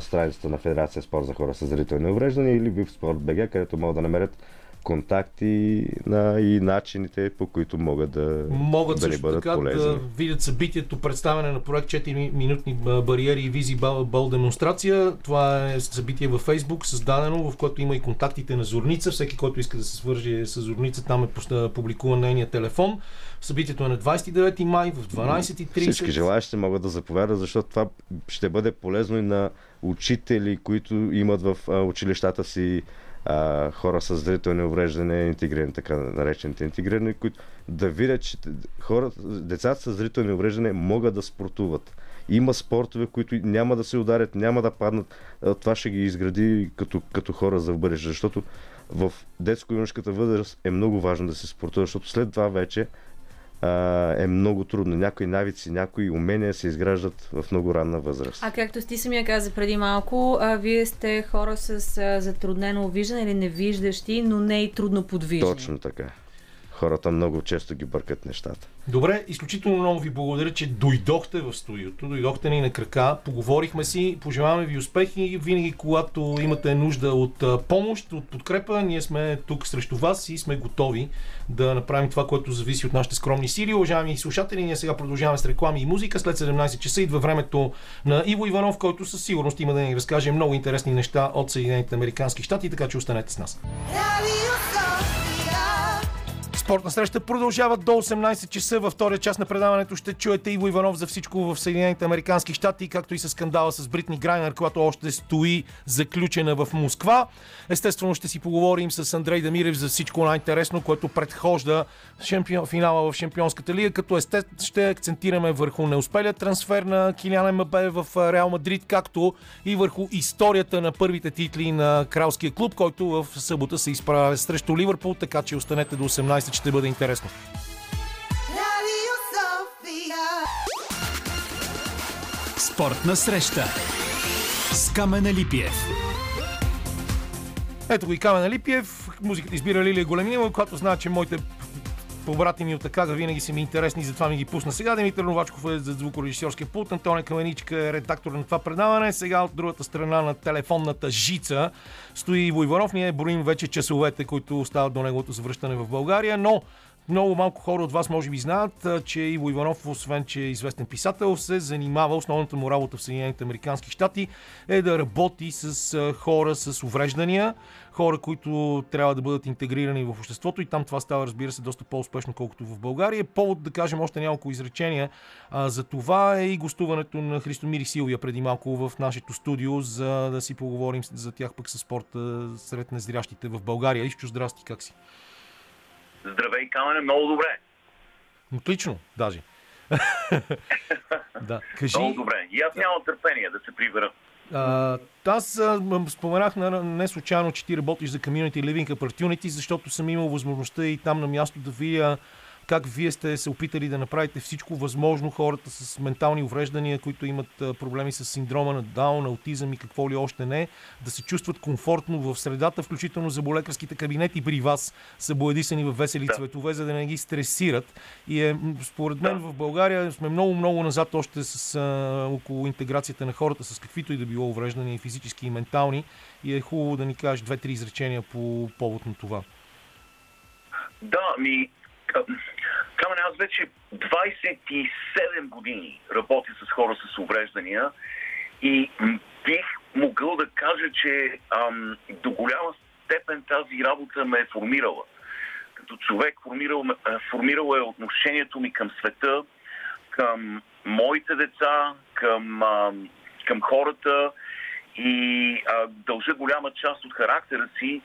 S5: страницата на Федерация спорт за хора с зрителни увреждания или в Спорт БГ, където могат да намерят контакти на, и начините, по които могат да,
S1: Могат
S5: да
S1: също
S5: бъдат
S1: така
S5: полезни.
S1: да видят събитието, представяне на проект 4 минутни а, бариери и визи бал, бал демонстрация. Това е събитие във Фейсбук, създадено, в което има и контактите на Зорница. Всеки, който иска да се свържи с Зорница, там е публикуван нейния телефон. Събитието е на 29 май в 12.30.
S5: Всички желаящи могат да заповядат, защото това ще бъде полезно и на учители, които имат в училищата си а, хора с зрителни увреждания, интегрирани, така наречените интегрирани, които да видят, че хора, децата с зрителни увреждания могат да спортуват. Има спортове, които няма да се ударят, няма да паднат. Това ще ги изгради като, като хора за в бъдеще, защото в детско-юношката възраст е много важно да се спортува, защото след това вече а, е много трудно. Някои навици, някои умения се изграждат в много ранна възраст.
S3: А както ти самия каза преди малко, а, вие сте хора с а, затруднено виждане или невиждащи, но не и трудно подвижни.
S5: Точно така. Хората много често ги бъркат нещата.
S1: Добре, изключително много ви благодаря, че дойдохте в студиото, дойдохте ни на крака, поговорихме си, пожелаваме ви успехи. Винаги, когато имате нужда от помощ, от подкрепа, ние сме тук срещу вас и сме готови да направим това, което зависи от нашите скромни сили. Уважаеми слушатели, ние сега продължаваме с реклами и музика. След 17 часа идва времето на Иво Иванов, който със сигурност има да ни разкаже много интересни неща от Съединените Американски щати, така че останете с нас. Спортна среща продължава до 18 часа. Във втория част на предаването ще чуете Иво Иванов за всичко в Съединените Американски щати, както и с скандала с Бритни Грайнер, която още стои заключена в Москва. Естествено ще си поговорим с Андрей Дамирев за всичко най-интересно, което предхожда шампион, финала в Шампионската лига, като естествено ще акцентираме върху неуспелия трансфер на Килян Мбе в Реал Мадрид, както и върху историята на първите титли на кралския клуб, който в събота се изправя срещу Ливърпул, така че останете до 18, ще бъде интересно.
S8: Спортна среща с Камена Липиев.
S1: Ето го и Камен Алипиев. Музиката избира Лилия Големинова, която знае, че моите побрати ми от Акага винаги са ми интересни, затова ми ги пусна сега. Димитър Новачков е за звукорежисьорския пулт, Антония Каменичка е редактор на това предаване. Сега от другата страна на телефонната жица стои Иво Иванов. Ние броим вече часовете, които остават до неговото завръщане в България, но много малко хора от вас може би знаят, че Иво Иванов, освен че е известен писател, се занимава, основната му работа в Съединените Американски щати е да работи с хора с увреждания, хора, които трябва да бъдат интегрирани в обществото и там това става, разбира се, доста по-успешно, колкото в България. Повод да кажем още няколко изречения а, за това е и гостуването на Христомир и Силвия преди малко в нашето студио, за да си поговорим за тях пък с спорта сред незрящите в България. Ищо, здрасти, как си?
S9: Здравей, Камене, много добре.
S1: Отлично, даже. да, кажи.
S9: Много добре. И аз нямам търпение да се прибера.
S1: А, аз а, споменах на, не случайно, че ти работиш за Community Living Opportunity, защото съм имал възможността и там на място да видя как вие сте се опитали да направите всичко възможно хората с ментални увреждания, които имат проблеми с синдрома на Даун, аутизъм и какво ли още не, да се чувстват комфортно в средата, включително заболекарските кабинети при вас са боядисани в весели
S9: Да.
S1: цветове, за да не ги стресират. И е, според мен в България сме много, много назад още с а, около интеграцията на хората с каквито и да било увреждания, и физически и ментални. И е хубаво да ни кажеш две-три изречения по повод на това.
S9: Да, ми... Камен, аз вече 27 години работя с хора с увреждания и бих могъл да кажа, че ам, до голяма степен тази работа ме е формирала. Като човек формирал, формирала е отношението ми към света, към моите деца, към, ам, към хората и а, дължа голяма част от характера си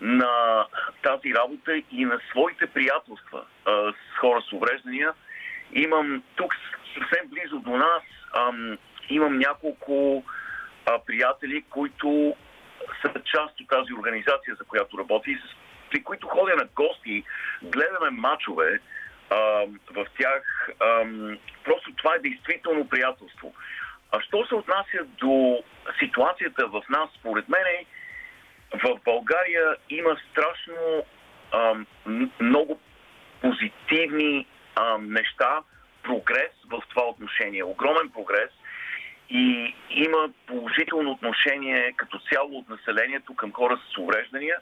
S9: на тази работа и на своите приятелства а, с хора с увреждания. Имам тук съвсем близо до нас, ам, имам няколко а, приятели, които са част от тази организация, за която работя и с, при които ходя на гости, гледаме мачове а, в тях. Ам, просто това е действително приятелство. А що се отнася до ситуацията в нас, според мен е, в България има страшно м- много позитивни ам, неща, прогрес в това отношение, огромен прогрес и има положително отношение като цяло от населението към хора с увреждания.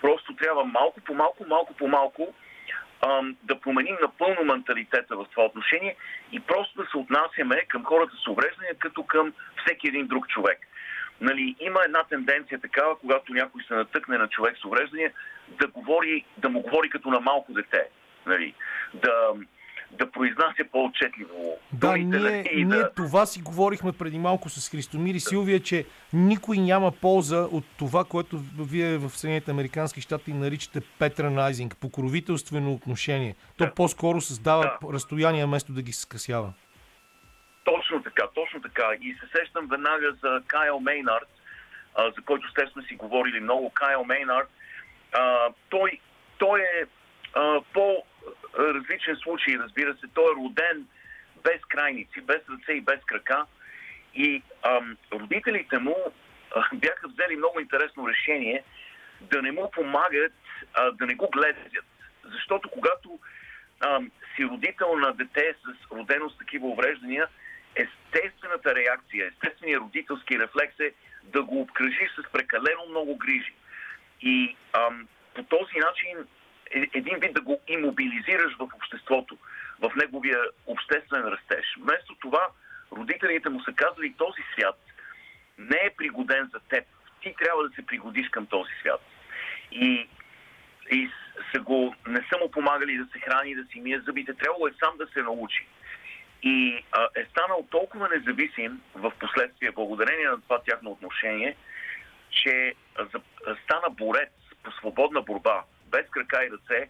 S9: Просто трябва малко по малко, малко по малко да променим напълно менталитета в това отношение и просто да се отнасяме към хората с увреждания като към всеки един друг човек. Нали, има една тенденция такава, когато някой се натъкне на човек с увреждания, да, говори, да му говори като на малко дете. Нали, да, да произнася по-отчетливо.
S1: Да, ние,
S9: нали, и
S1: ние
S9: да,
S1: това си говорихме преди малко с Христомир и Силвия, че никой няма полза от това, което вие в Съединените Американски щати наричате петранайзинг, покровителствено отношение. То
S9: Да.
S1: по-скоро създава
S9: Да.
S1: разстояние, вместо да ги скъсява.
S9: Точно така, точно така. И се сещам веднага за Кайл Мейнард, а, за който сте сме си говорили много. Кайл Мейнард, а, той, той е а, по-различен случай, разбира се. Той е роден без крайници, без ръце и без крака. И ам, родителите му а, бяха взели много интересно решение да не му помагат, а, да не го гледат. Защото когато ам, си родител на дете с родено с такива увреждания, естествената реакция, естественият родителски рефлекс е да го обкръжиш с прекалено много грижи. И ам, по този начин е, един вид да го имобилизираш в обществото, в неговия обществен растеж. Вместо това, родителите му са казали, този свят не е пригоден за теб. Ти трябва да се пригодиш към този свят. И, и са го, не са му помагали да се храни, да си мие зъбите. Трябвало е сам да се научи. И а, е станал толкова независим в последствие, благодарение на това тяхно отношение, че а, за, а, стана борец по свободна борба, без крака и ръце,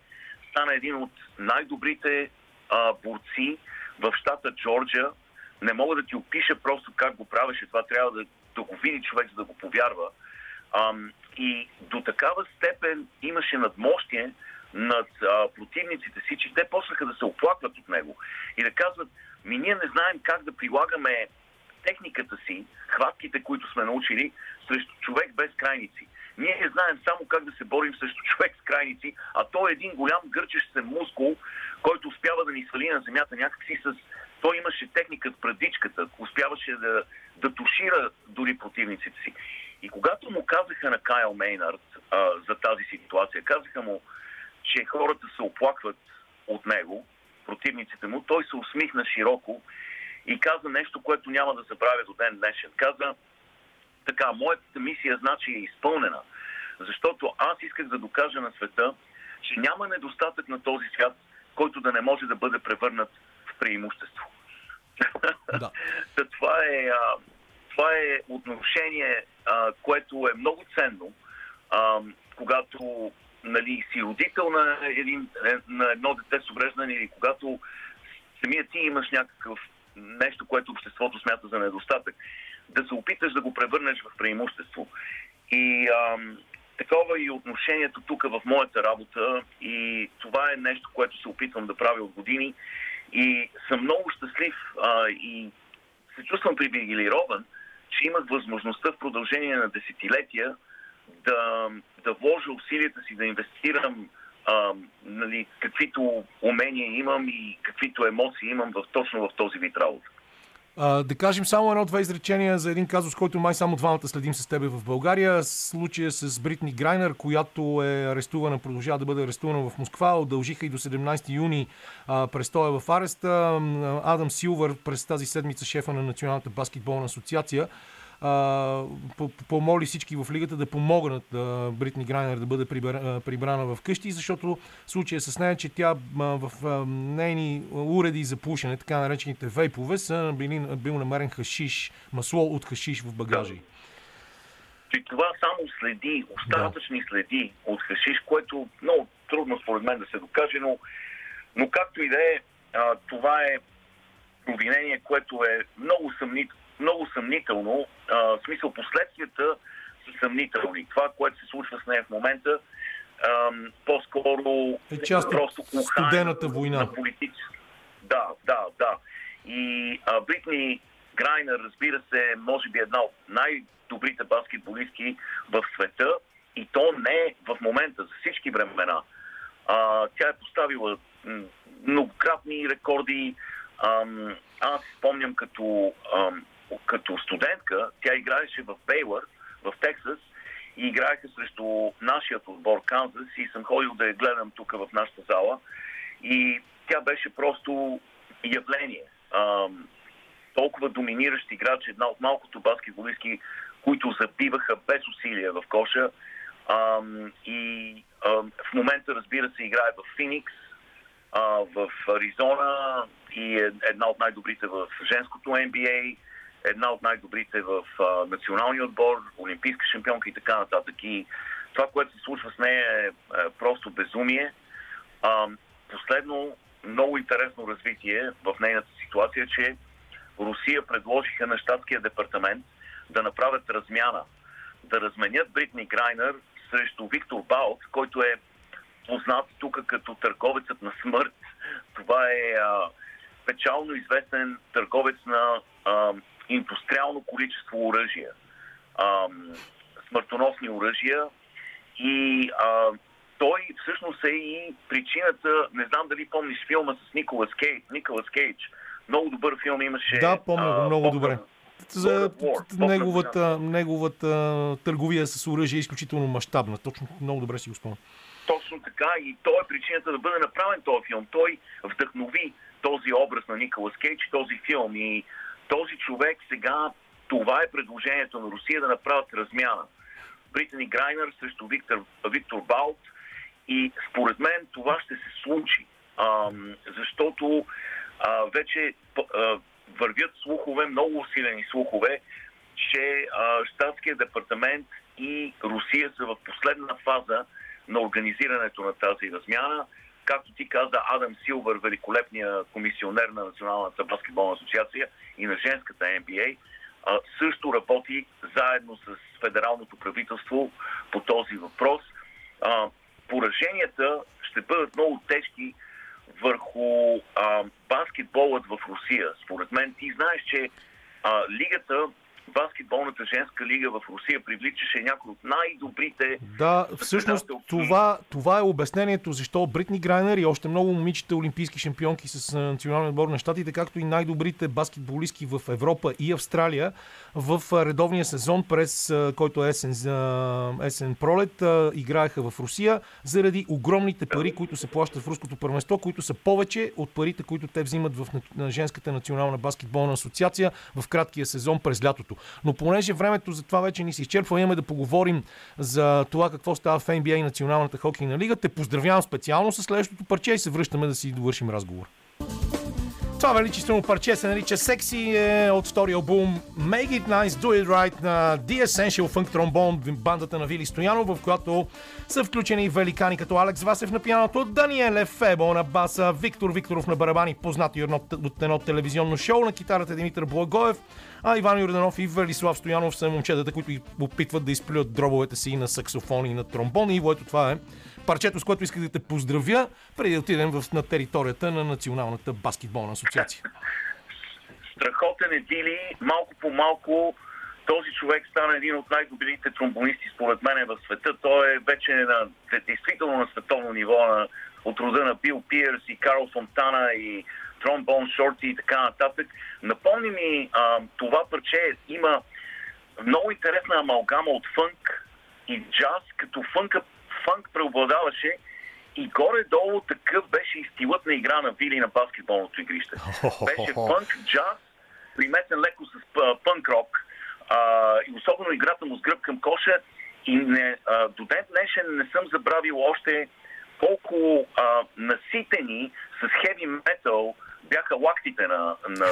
S9: стана един от най-добрите а, борци в щата Джорджия. Не мога да ти опиша просто как го правеше, това трябва да, да го види човек, за да го повярва. Ам, и до такава степен имаше надмощие над а, противниците си, че те почнаха да се оплакват от него и да казват, ми ние не знаем как да прилагаме техниката си, хватките, които сме научили, срещу човек без крайници. Ние не знаем само как да се борим срещу човек с крайници, а той е един голям гърчещ се мускул, който успява да ни свали на земята някакси с... Той имаше техника с брадичката, успяваше да, да тушира дори противниците си. И когато му казаха на Кайл Мейнард а, за тази ситуация, казаха му, че хората се оплакват от него, противниците му, той се усмихна широко и каза нещо, което няма да забравя до ден днешен. Каза, така, моята мисия значи е изпълнена, защото аз исках да докажа на света, че няма недостатък на този свят, който да не може да бъде превърнат в преимущество.
S1: Да.
S9: Та това е, а, това е отношение, а, което е много ценно, а, когато нали, си родител на, един, е, на едно дете с увреждане или когато самият ти имаш някакъв нещо, което обществото смята за недостатък. да се опиташ да го превърнеш в преимущество. И ам, такова и отношението тук в моята работа и това е нещо, което се опитвам да правя от години и съм много щастлив а, и се чувствам привилегирован, че имах възможността в продължение на десетилетия да, да вложа усилията си, да инвестирам а, нали, каквито умения имам и каквито емоции имам в, точно в този вид работа.
S1: А, да кажем само едно-две изречения за един казус, който май само двамата следим с тебе в България. Случая с Бритни Грайнер, която е арестувана, продължава да бъде арестувана в Москва. Удължиха и до 17 юни а, престоя в ареста. Адам Силвър през тази седмица шефа на Националната баскетболна асоциация помоли всички в лигата да помогнат Бритни Грайнер да бъде прибрана в къщи, защото случая с нея, че тя в нейни уреди за пушене, така наречените вейпове, са били, бил намерен хашиш, масло от хашиш в багажи.
S9: И това само следи, остатъчни да. следи от хашиш, което много трудно според мен да се докаже, но, но както и да е, това е обвинение, което е много съмнително много съмнително. А, в смисъл, последствията са съмнителни. Това, което се случва с нея в момента, а, по-скоро
S1: е част просто студената война.
S9: На политици. Да, да, да. И а, Бритни Грайнер, разбира се, може би една от най-добрите баскетболистки в света и то не в момента, за всички времена. А, тя е поставила многократни рекорди. Ам, аз спомням като ам, като студентка, тя играеше в Бейлър, в Тексас и играеха срещу нашия отбор Канзас и съм ходил да я гледам тук в нашата зала и тя беше просто явление. Ам, толкова доминиращ играч, една от малкото баскетболистки, които забиваха без усилия в коша. Ам, и ам, в момента, разбира се, играе в Феникс, а, в Аризона и е една от най-добрите в женското NBA една от най-добрите в а, националния отбор, олимпийска шампионка и така нататък. И това, което се случва с нея е, е просто безумие. А, последно, много интересно развитие в нейната ситуация, че Русия предложиха на щатския департамент да направят размяна, да разменят Бритни Грайнер срещу Виктор Баут, който е познат тук като търговецът на смърт. Това е а, печално известен търговец на а, индустриално количество оръжия, смъртоносни оръжия и а, той всъщност е и причината, не знам дали помниш филма с Николас Кейдж, Николас Кейдж. Много добър филм имаше.
S1: Да, помня го много добре. За неговата, неговата търговия с оръжие е изключително мащабна. Точно много добре си го спомням.
S9: Точно така и той е причината да бъде направен този филм. Той вдъхнови този образ на Николас Кейдж, този филм и този човек сега, това е предложението на Русия да направят размяна. Британи Грайнер срещу Виктор, Виктор Балт и според мен това ще се случи, а, защото а, вече а, вървят слухове, много усилени слухове, че а, Штатския департамент и Русия са в последна фаза на организирането на тази размяна. Както ти каза, Адам Силвър, великолепния комисионер на Националната баскетболна асоциация и на женската NBA, също работи заедно с федералното правителство по този въпрос. Пораженията ще бъдат много тежки върху баскетболът в Русия. Според мен ти знаеш, че лигата баскетболната женска лига в Русия привличаше някои от най-добрите.
S1: Да, всъщност това, това е обяснението защо Бритни Грайнер и още много момичета олимпийски шампионки с националния отбор на щатите, както и най-добрите баскетболистки в Европа и Австралия в редовния сезон, през който е есен, есен пролет, играеха в Русия заради огромните пари, които се плащат в руското първенство, които са повече от парите, които те взимат в женската национална баскетболна асоциация в краткия сезон през лятото. Но понеже времето за това вече ни се изчерпва, имаме да поговорим за това какво става в NBA и Националната хокейна лига. Те поздравявам специално с следващото парче и се връщаме да си довършим разговор. Това величествено парче се нарича Секси е от втория албум Make It Nice, Do It Right на The Essential Funk Trombone, бандата на Вили Стоянов, в която са включени великани като Алекс Васев на пианото, Даниел Фебо на баса, Виктор Викторов на барабани, едно, от едно телевизионно шоу, на китарата Димитър Благоев, а Иван Йорданов и Велислав Стоянов са момчетата, които опитват да изплюят дробовете си на саксофони и на тромбони. И ето това е парчето, с което исках да те поздравя, преди да отидем в, на територията на Националната баскетболна асоциация.
S9: Страхотен е Дили. Малко по малко този човек стана един от най-добрите тромбонисти, според мен, в света. Той е вече на, действително на световно ниво, на, от рода на Бил Пиерс и Карл Фонтана и Тромбон Шорти и така нататък. Напомни ми, а, това парче има много интересна амалгама от фънк и джаз, като фънка, фънк преобладаваше и горе-долу такъв беше и стилът на игра на Вили на баскетболното игрище. Беше фънк, джаз, приметен леко с пънк рок а, и особено играта му с гръб към коша и не, а, до ден днешен не съм забравил още колко а, наситени с хеви метал бяха лактите на, на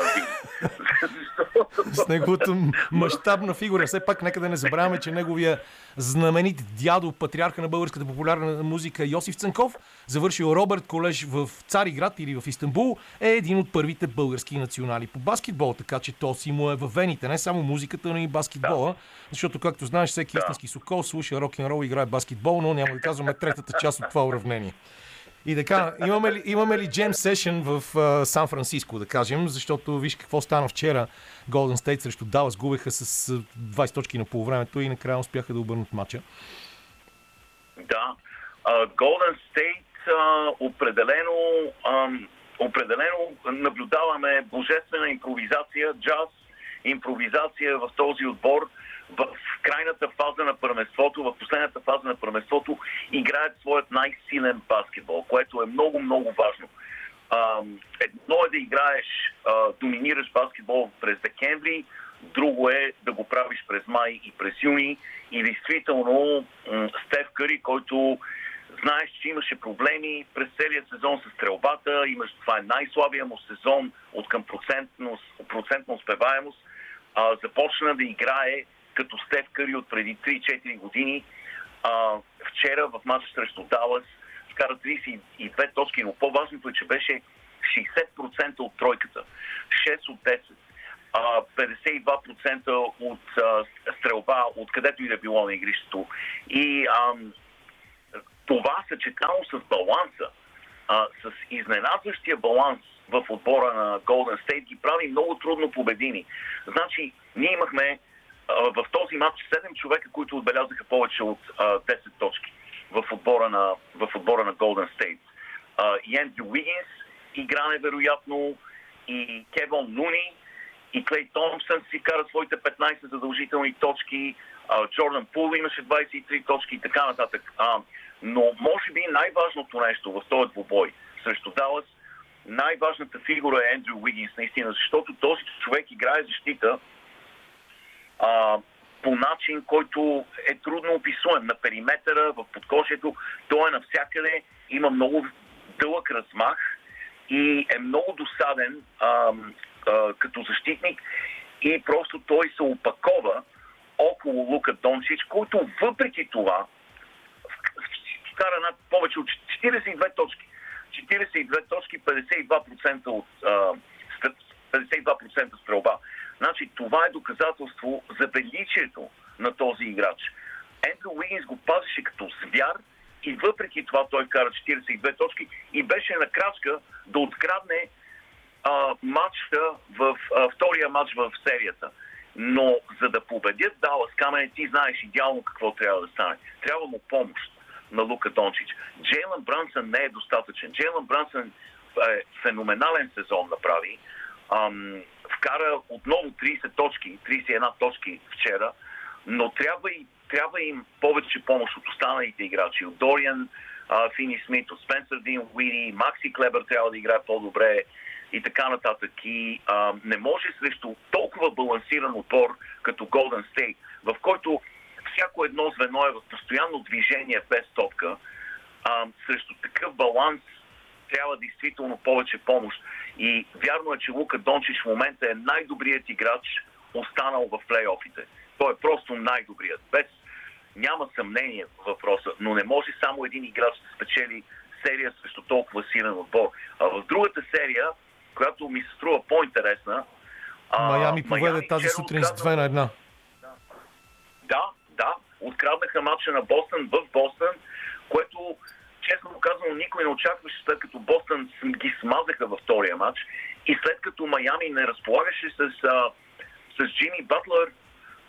S1: с неговата мащабна фигура. Все пак нека да не забравяме, че неговия знаменит дядо, патриарха на българската популярна музика Йосиф Цанков, завършил Робърт колеж в Цариград или в Истанбул, е един от първите български национали по баскетбол, така че то си му е във вените, не само музиката, но и баскетбола, защото, както знаеш, всеки истински сокол слуша рок-н-рол, играе баскетбол, но няма да казваме третата част от това уравнение. И така, имаме ли, имаме ли джем сешън в uh, Сан Франциско, да кажем, защото виж какво стана вчера. Голден Стейт срещу Далас губеха с uh, 20 точки на полувремето и накрая успяха да обърнат матча.
S9: Да. Голден uh, Стейт uh, определено, um, определено наблюдаваме божествена импровизация, джаз, импровизация в този отбор в крайната фаза на първенството, в последната фаза на първенството, играят своят най-силен баскетбол, което е много, много важно. Едно е да играеш, доминираш баскетбол през декември, друго е да го правиш през май и през юни. И действително Стев Къри, който знаеш, че имаше проблеми през целия сезон с стрелбата, имаш, това е най-слабия му сезон от към процентна успеваемост, а, започна да играе като Стев Къри от преди 3-4 години. А, вчера в матч срещу Далас вкара 32 точки, но по-важното е, че беше 60% от тройката, 6 от 10. 52% от а, стрелба, откъдето и да било на игрището. И а, това съчетано с баланса, а, с изненадващия баланс в отбора на Golden State ги прави много трудно победими. Значи, ние имахме в този матч 7 човека, които отбелязаха повече от 10 точки в отбора на, в отбора Golden State. И Ендрю Уигинс игра невероятно, и Кевон Нуни, и Клей Томпсън си кара своите 15 задължителни точки, Джордан Пул имаше 23 точки и така нататък. но може би най-важното нещо в този двубой срещу Далас, най-важната фигура е Ендрю Уигинс, наистина, защото този човек играе защита, а, по начин, който е трудно описуем. На периметъра, в подкошието, той е навсякъде, има много дълъг размах и е много досаден а, а, като защитник и просто той се опакова около Лука Дончич, който въпреки това вкара над повече от 42 точки. 42 точки, 52% от а, 52% стрелба. Значи това е доказателство за величието на този играч. Ендрю Уигинс го пазеше като звяр и въпреки това той кара 42 точки и беше на крачка да открадне а, матча в а, втория матч в серията. Но за да победят Далас Камене, ти знаеш идеално какво трябва да стане. Трябва му помощ на Лука Дончич. Джейлън Брансън не е достатъчен. Джейлън Брансън е феноменален сезон направи. Ам, вкара отново 30 точки, 31 точки вчера, но трябва, и, трябва им повече помощ от останалите играчи. От Дориан Фини Смит, от Спенсър Дин Уири, Макси Клебър трябва да играе по-добре и така нататък. И а, не може срещу толкова балансиран отбор като Golden State, в който всяко едно звено е в постоянно движение без топка, а, срещу такъв баланс трябва действително повече помощ. И вярно е, че Лука Дончич в момента е най-добрият играч, останал в плейофите. Той е просто най-добрият. Без няма съмнение в въпроса, но не може само един играч да спечели серия срещу толкова силен отбор. А в другата серия, която ми се струва по-интересна,
S1: Майами поведе тази сутрин с
S9: откраднаха-
S1: 2 на 1.
S9: Да, да, откраднаха матча на Бостън в Бостън, което честно казано никой не очакваше, след като Бостън ги смазаха във втория матч и след като Майами не разполагаше с, а, с Джимми Батлър,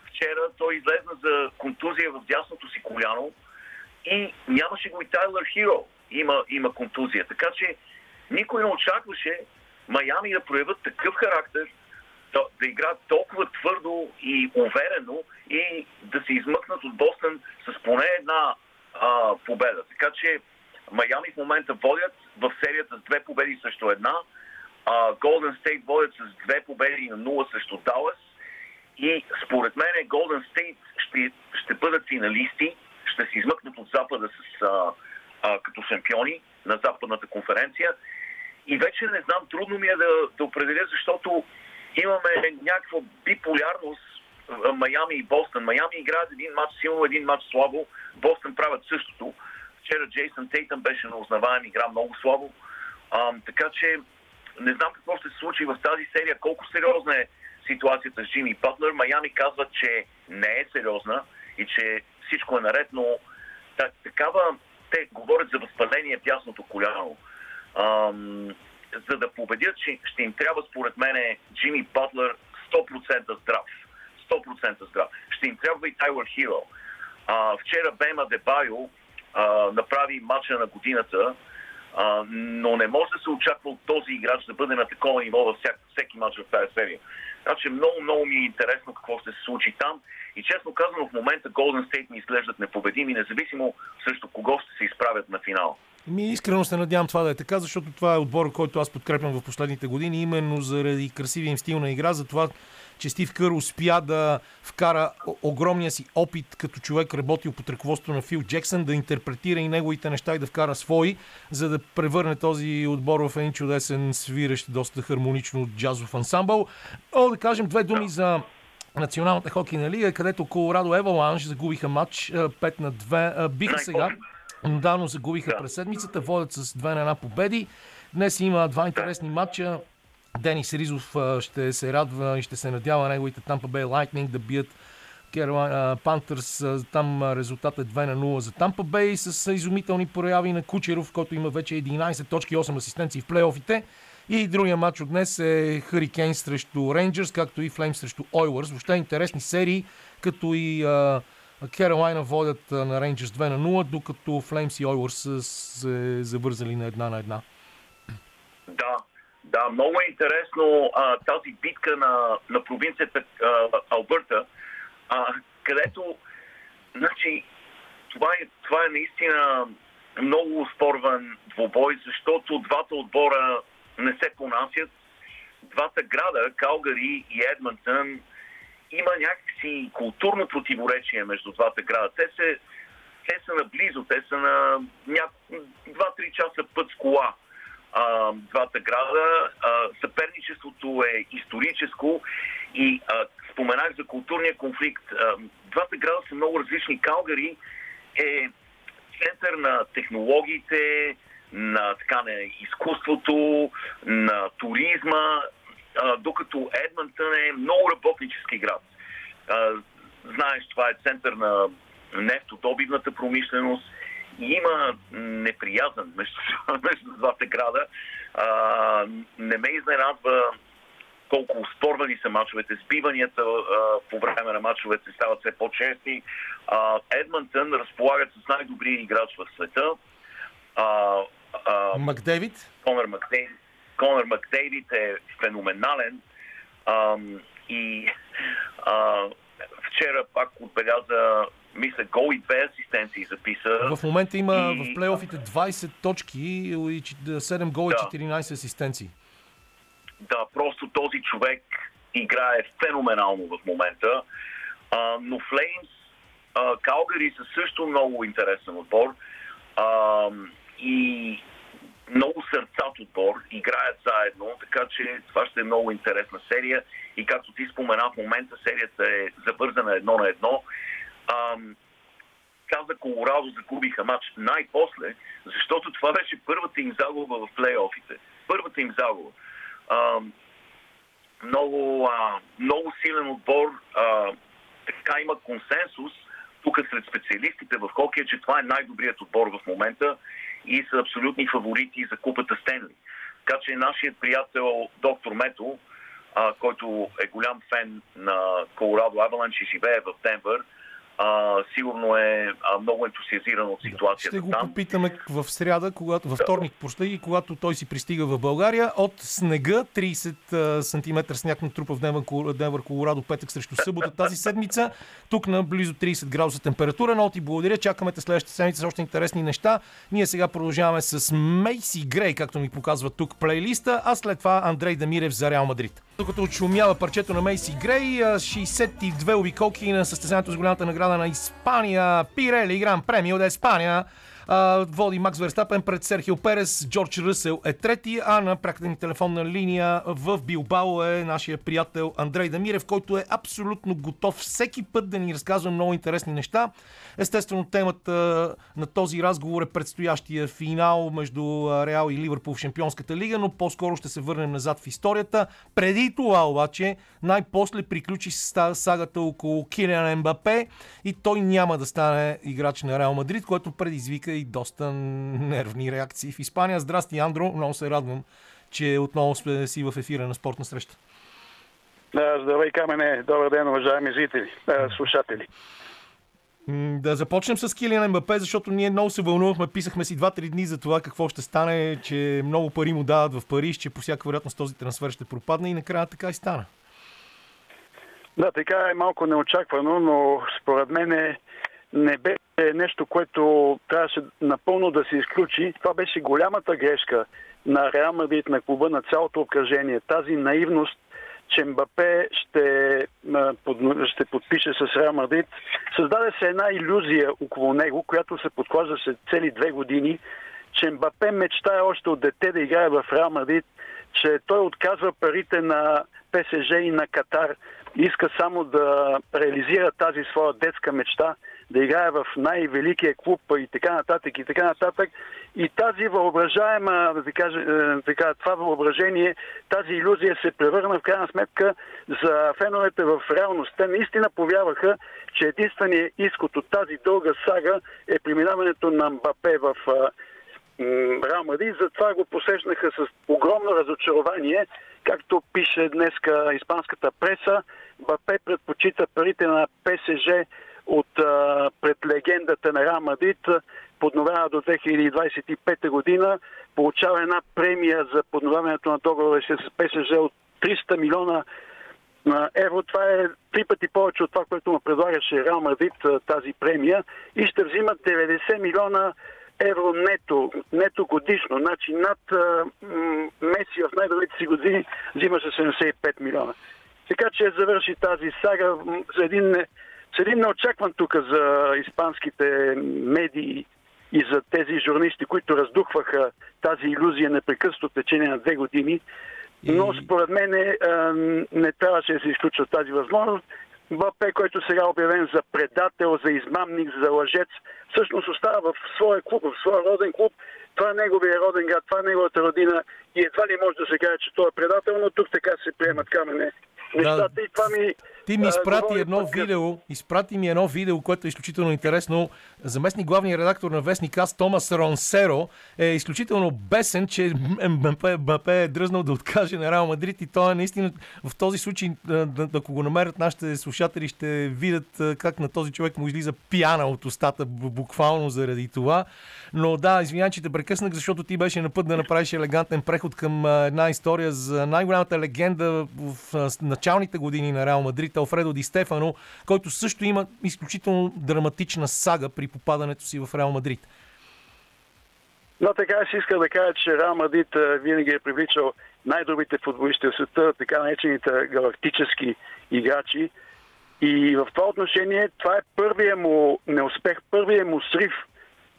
S9: вчера той излезна за контузия в дясното си коляно и нямаше го и Тайлър Хиро. Има, има контузия. Така че никой не очакваше Майами да проявят такъв характер, да, да играят толкова твърдо и уверено и да се измъкнат от Бостън с поне една а, победа. Така че Майами в момента водят в серията с две победи срещу една. Голден Стейт водят с две победи на нула срещу Далас. И според мен Голден Стейт ще, ще бъдат финалисти, ще се измъкнат от Запада с, а, а, като шампиони на Западната конференция. И вече не знам, трудно ми е да, да определя, защото имаме някаква биполярност а, Майами и Бостън. Майами играят един матч силно, един матч слабо. Бостън правят същото. Вчера Джейсън Тейтън беше на узнаваем, игра много слабо. А, така че не знам какво ще се случи в тази серия, колко сериозна е ситуацията с Джимми Батлер. Майами казват, че не е сериозна и че всичко е наред, но та, такава, те говорят за възпаление в дясното коляно. Ам, за да победят, че ще им трябва според мен Джимми Батлер 100% здрав. 100% здрав. Ще им трябва и Тайлър Хиро. Вчера Бема Дебайо а, направи матча на годината, а, но не може да се очаква от този играч да бъде на такова ниво във всяк, всеки матч в тази серия. Значи много, много ми е интересно какво ще се случи там. И честно казано, в момента Golden State ми изглеждат непобедими, независимо срещу кого ще се изправят на финал.
S1: Ми искрено се надявам това да е така, защото това е отбор, който аз подкрепям в последните години, именно заради красивия им стил на игра, за това, че Стив Кър успя да вкара огромния си опит като човек работил под ръководството на Фил Джексън, да интерпретира и неговите неща и да вкара свои, за да превърне този отбор в един чудесен, свирещ, доста хармонично джазов ансамбъл. О, да кажем две думи за Националната хокейна лига, където Колорадо Еваланш загубиха матч а, 5 на 2. А, Биха сега. Недавно загубиха през седмицата, водят с 2 на 1 победи. Днес има два интересни матча. Денис Ризов ще се радва и ще се надява неговите Tampa Bay Lightning да бият Panthers. Там а, резултатът е 2 на 0 за Tampa Bay с изумителни прояви на Кучеров, който има вече 11 точки, 8 асистенции в плейофите. И другия матч от днес е Hurricanes срещу Рейнджърс, както и Флеймс срещу Oilers. Въобще интересни серии, като и Керолайна водят на Рейнджърс 2 на 0, докато Флеймс и са се завързали на една на една.
S9: Да, да, много е интересно а, тази битка на, на провинцията а, Албърта, а, където значи, това, е, това е наистина много спорван двубой, защото двата отбора не се понасят. Двата града, Калгари и Едмонтън, има някакси културно противоречие между двата града. Те, се, те са наблизо, те са на ня... 2-3 часа път с кола а, двата града. А, съперничеството е историческо и а, споменах за културния конфликт. А, двата града са много различни. Калгари е център на технологиите, на, така, на изкуството, на туризма, а, докато Едмонтън е много работнически град. А, знаеш, това е център на нефтодобивната промишленост и има неприязан между, между двата града. А, не ме изненадва колко спорвани са мачовете, сбиванията а, по време на мачовете стават все по-чести. А, Едмонтън разполагат с най-добрия играч в света. А, а,
S1: Макдевид?
S9: Конър Макдейвид. Конър Макдейвид е феноменален. Ам, и а, вчера пак отбеляза, мисля, гол и две асистенции записа.
S1: В момента има
S9: И-
S1: в плейофите 20 точки и 7 гола и
S9: Да.
S1: 14 асистенции.
S9: Да, просто този човек играе феноменално в момента. А, но Флеймс, а, Калгари са също много интересен отбор. А, и много сърцат отбор, играят заедно, така че това ще е много интересна серия. И както ти спомена, в момента серията е завързана едно на едно. Ам, каза Колорадо, загубиха матч най-после, защото това беше първата им загуба в плейофите. Първата им загуба. Ам, много, а, много силен отбор. А, така има консенсус тук сред специалистите в хокея, че това е най-добрият отбор в момента и са абсолютни фаворити за купата Стенли. Така че нашият приятел доктор Мето, а, който е голям фен на Колорадо Аваланч и живее в Денвър, а, сигурно е а, много ентусиазиран от ситуацията
S1: Ще го
S9: там.
S1: попитаме в сряда, когато, във вторник, и когато той си пристига в България. От снега, 30 см сняг на трупа в Денвър, Денвър, Колорадо, петък срещу събота тази седмица. Тук на близо 30 градуса температура. Но ти благодаря. Чакаме те следващата седмица с още интересни неща. Ние сега продължаваме с Мейси Грей, както ми показва тук плейлиста, а след това Андрей Дамирев за Реал Мадрид. Докато отшумява парчето на Мейси Грей, а, 62 обиколки на състезанието с голямата награда на Испания, Пирели Гран Премио де Испания. Води Макс Верстапен пред Серхио Перес, Джордж Ръсел е трети, а на пряката ни телефонна линия в Билбао е нашия приятел Андрей Дамирев, който е абсолютно готов всеки път да ни разказва много интересни неща. Естествено, темата на този разговор е предстоящия финал между Реал и Ливърпул в Шампионската лига, но по-скоро ще се върнем назад в историята. Преди това обаче, най-после приключи сагата около Килиан Мбапе и той няма да стане играч на Реал Мадрид, което предизвика и доста нервни реакции в Испания. Здрасти, Андро, много се радвам, че отново сме си в ефира на спортна среща.
S10: Да, Здравей, Камене. Добър ден, уважаеми зрители, слушатели.
S1: Да започнем с Килиан Мбапе, защото ние много се вълнувахме, писахме си 2-3 дни за това какво ще стане, че много пари му дават в Париж, че по всяка вероятност този трансфер ще пропадне и накрая така и стана.
S10: Да, така е малко неочаквано, но според мен не беше нещо, което трябваше напълно да се изключи. Това беше голямата грешка на Реал Мадрид, на клуба, на цялото обкръжение. Тази наивност, че Мбапе ще, ще подпише с Реал Мадрид. Създаде се една иллюзия около него, която се подклаждаше цели две години, че Мбапе мечтае още от дете да играе в Реал Мадрид, че той отказва парите на ПСЖ и на Катар, иска само да реализира тази своя детска мечта, да играе в най-великия клуб и така нататък и така нататък. И тази въображаема, да кажа, е, така, това въображение, тази иллюзия се превърна в крайна сметка за феновете в реалност. Те наистина повярваха, че единственият изход от тази дълга сага е преминаването на Мбапе в Мадрид. Затова го посрещнаха с огромно разочарование, както пише днеска испанската преса. Бапе предпочита парите на ПСЖ от а, пред легендата на Реал Мадрид, подновява до 2025 година, получава една премия за подновяването на договора с ПСЖ от 300 милиона на евро. Това е три пъти повече от това, което му предлагаше Реал Мадрид тази премия и ще взимат 90 милиона евро нето, нето годишно. Значи над а, м, Меси в най-добрите си години взимаше 75 милиона. Така че завърши тази сага за един, с един неочакван тук за испанските медии и за тези журналисти, които раздухваха тази иллюзия непрекъснато течение на две години. Но според мен е, а, не трябваше да се изключва тази възможност. Мбапе, който сега е обявен за предател, за измамник, за лъжец, всъщност остава в своя клуб, в своя роден клуб. Това е неговия роден град, това е неговата родина и едва ли може да се каже, че той е предател, но тук така се приемат камене нещата и това ми...
S1: Ти ми изпрати едно видео, изпрати ми едно видео, което е изключително интересно. Заместник главният редактор на Вестник Аз Томас Ронсеро е изключително бесен, че Мбапе, е дръзнал да откаже на Реал Мадрид и той е наистина в този случай, ако го намерят нашите слушатели, ще видят как на този човек му излиза пяна от устата, бу- буквално заради това. Но да, извинявай, че те прекъснах, защото ти беше на път да направиш елегантен преход към една история за най-голямата легенда в началните години на Реал Мадрид, Алфредо Ди Стефано, който също има изключително драматична сага при попадането си в Реал Мадрид.
S10: Но така си иска да кажа, че Реал Мадрид винаги е привличал най-добрите футболисти в света, така наречените галактически играчи. И в това отношение това е първият му неуспех, първият му срив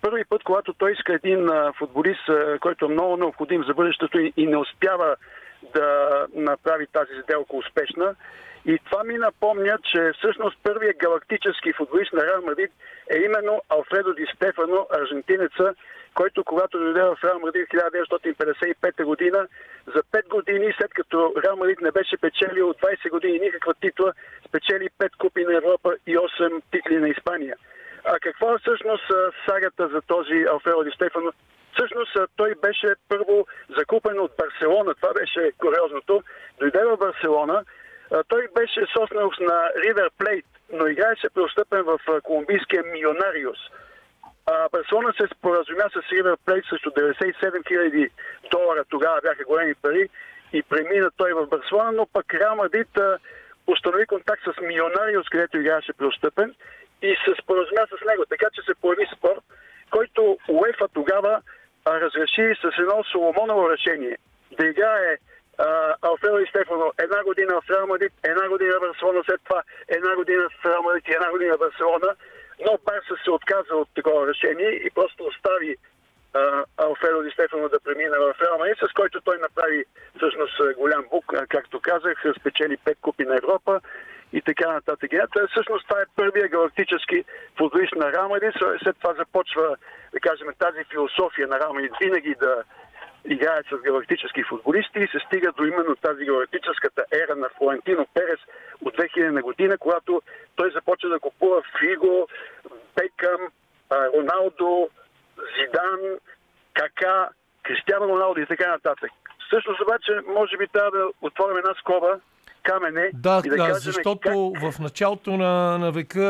S10: първи път, когато той иска един футболист, който е много необходим за бъдещето и не успява да направи тази сделка успешна. И това ми напомня, че всъщност първият галактически футболист на Реал Мадрид е именно Алфредо Ди Стефано, аржентинеца, който когато дойде в Реал Мадрид 1955 година, за 5 години, след като Реал Мадрид не беше печелил 20 години никаква титла, спечели 5 купи на Европа и 8 титли на Испания. А какво е всъщност сагата за този Алфредо Ди Стефано? Всъщност той беше първо закупен от Барселона. Това беше куриозното. Дойде в Барселона. Той беше собственост на Ривер Плейт, но играеше преотстъпен в колумбийския Милионариус. А, Барселона се споразумя с Ривер Плейт срещу 97 000 долара. Тогава бяха големи пари и премина той в Барселона, но пък Реал Мадрид установи контакт с Милионариус, където играеше преотстъпен и се споразумя с него. Така че се появи спор, който УЕФА тогава разреши с едно Соломоново решение да играе а, Алфредо и Стефано една година в Реал Мадрид, една година в Барселона, след това една година в Реал Мадрид и една година в Барселона, но Барса се отказа от такова решение и просто остави а, Алфредо Ди Стефано да премина в Реал Мадрид, с който той направи всъщност голям бук, както казах, спечели пет купи на Европа и така нататък. Ето, Всъщност това е първия галактически футболист на Реал Мадрид. След това започва, да кажем, тази философия на Реал Мадрид винаги да играят с галактически футболисти и се стига до именно тази галактическата ера на Флорентино Перес от 2000 година, когато той започва да купува Фиго, Бекъм, Роналдо, Зидан, Кака, Кристиано Роналдо и така нататък. Всъщност обаче, може би трябва да отворим една скоба, камене
S1: Да,
S10: и да,
S1: да
S10: кажем
S1: защото в началото на, на века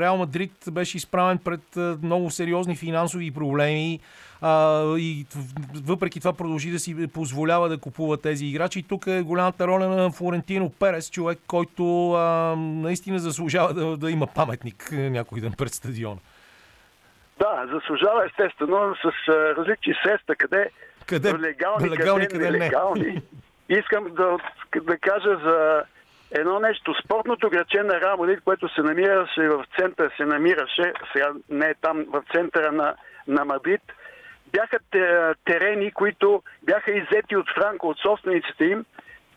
S1: Реал Мадрид беше изправен пред много сериозни финансови проблеми а, и въпреки това продължи да си позволява да купува тези играчи. И тук е голямата роля на Флорентино Перес, човек, който а, наистина заслужава да, да има паметник а, някой ден пред стадиона.
S10: Да, заслужава естествено с а, различни средства, къде,
S1: Къде
S10: легални,
S1: легални,
S10: къде,
S1: къде не.
S10: нелегални. Искам да, да кажа за едно нещо. Спортното граче на Реал Мадрид, което се намираше в центъра, се намираше, сега не е там, в центъра на, на Мадрид, бяха те- терени, които бяха иззети от Франко, от собствениците им,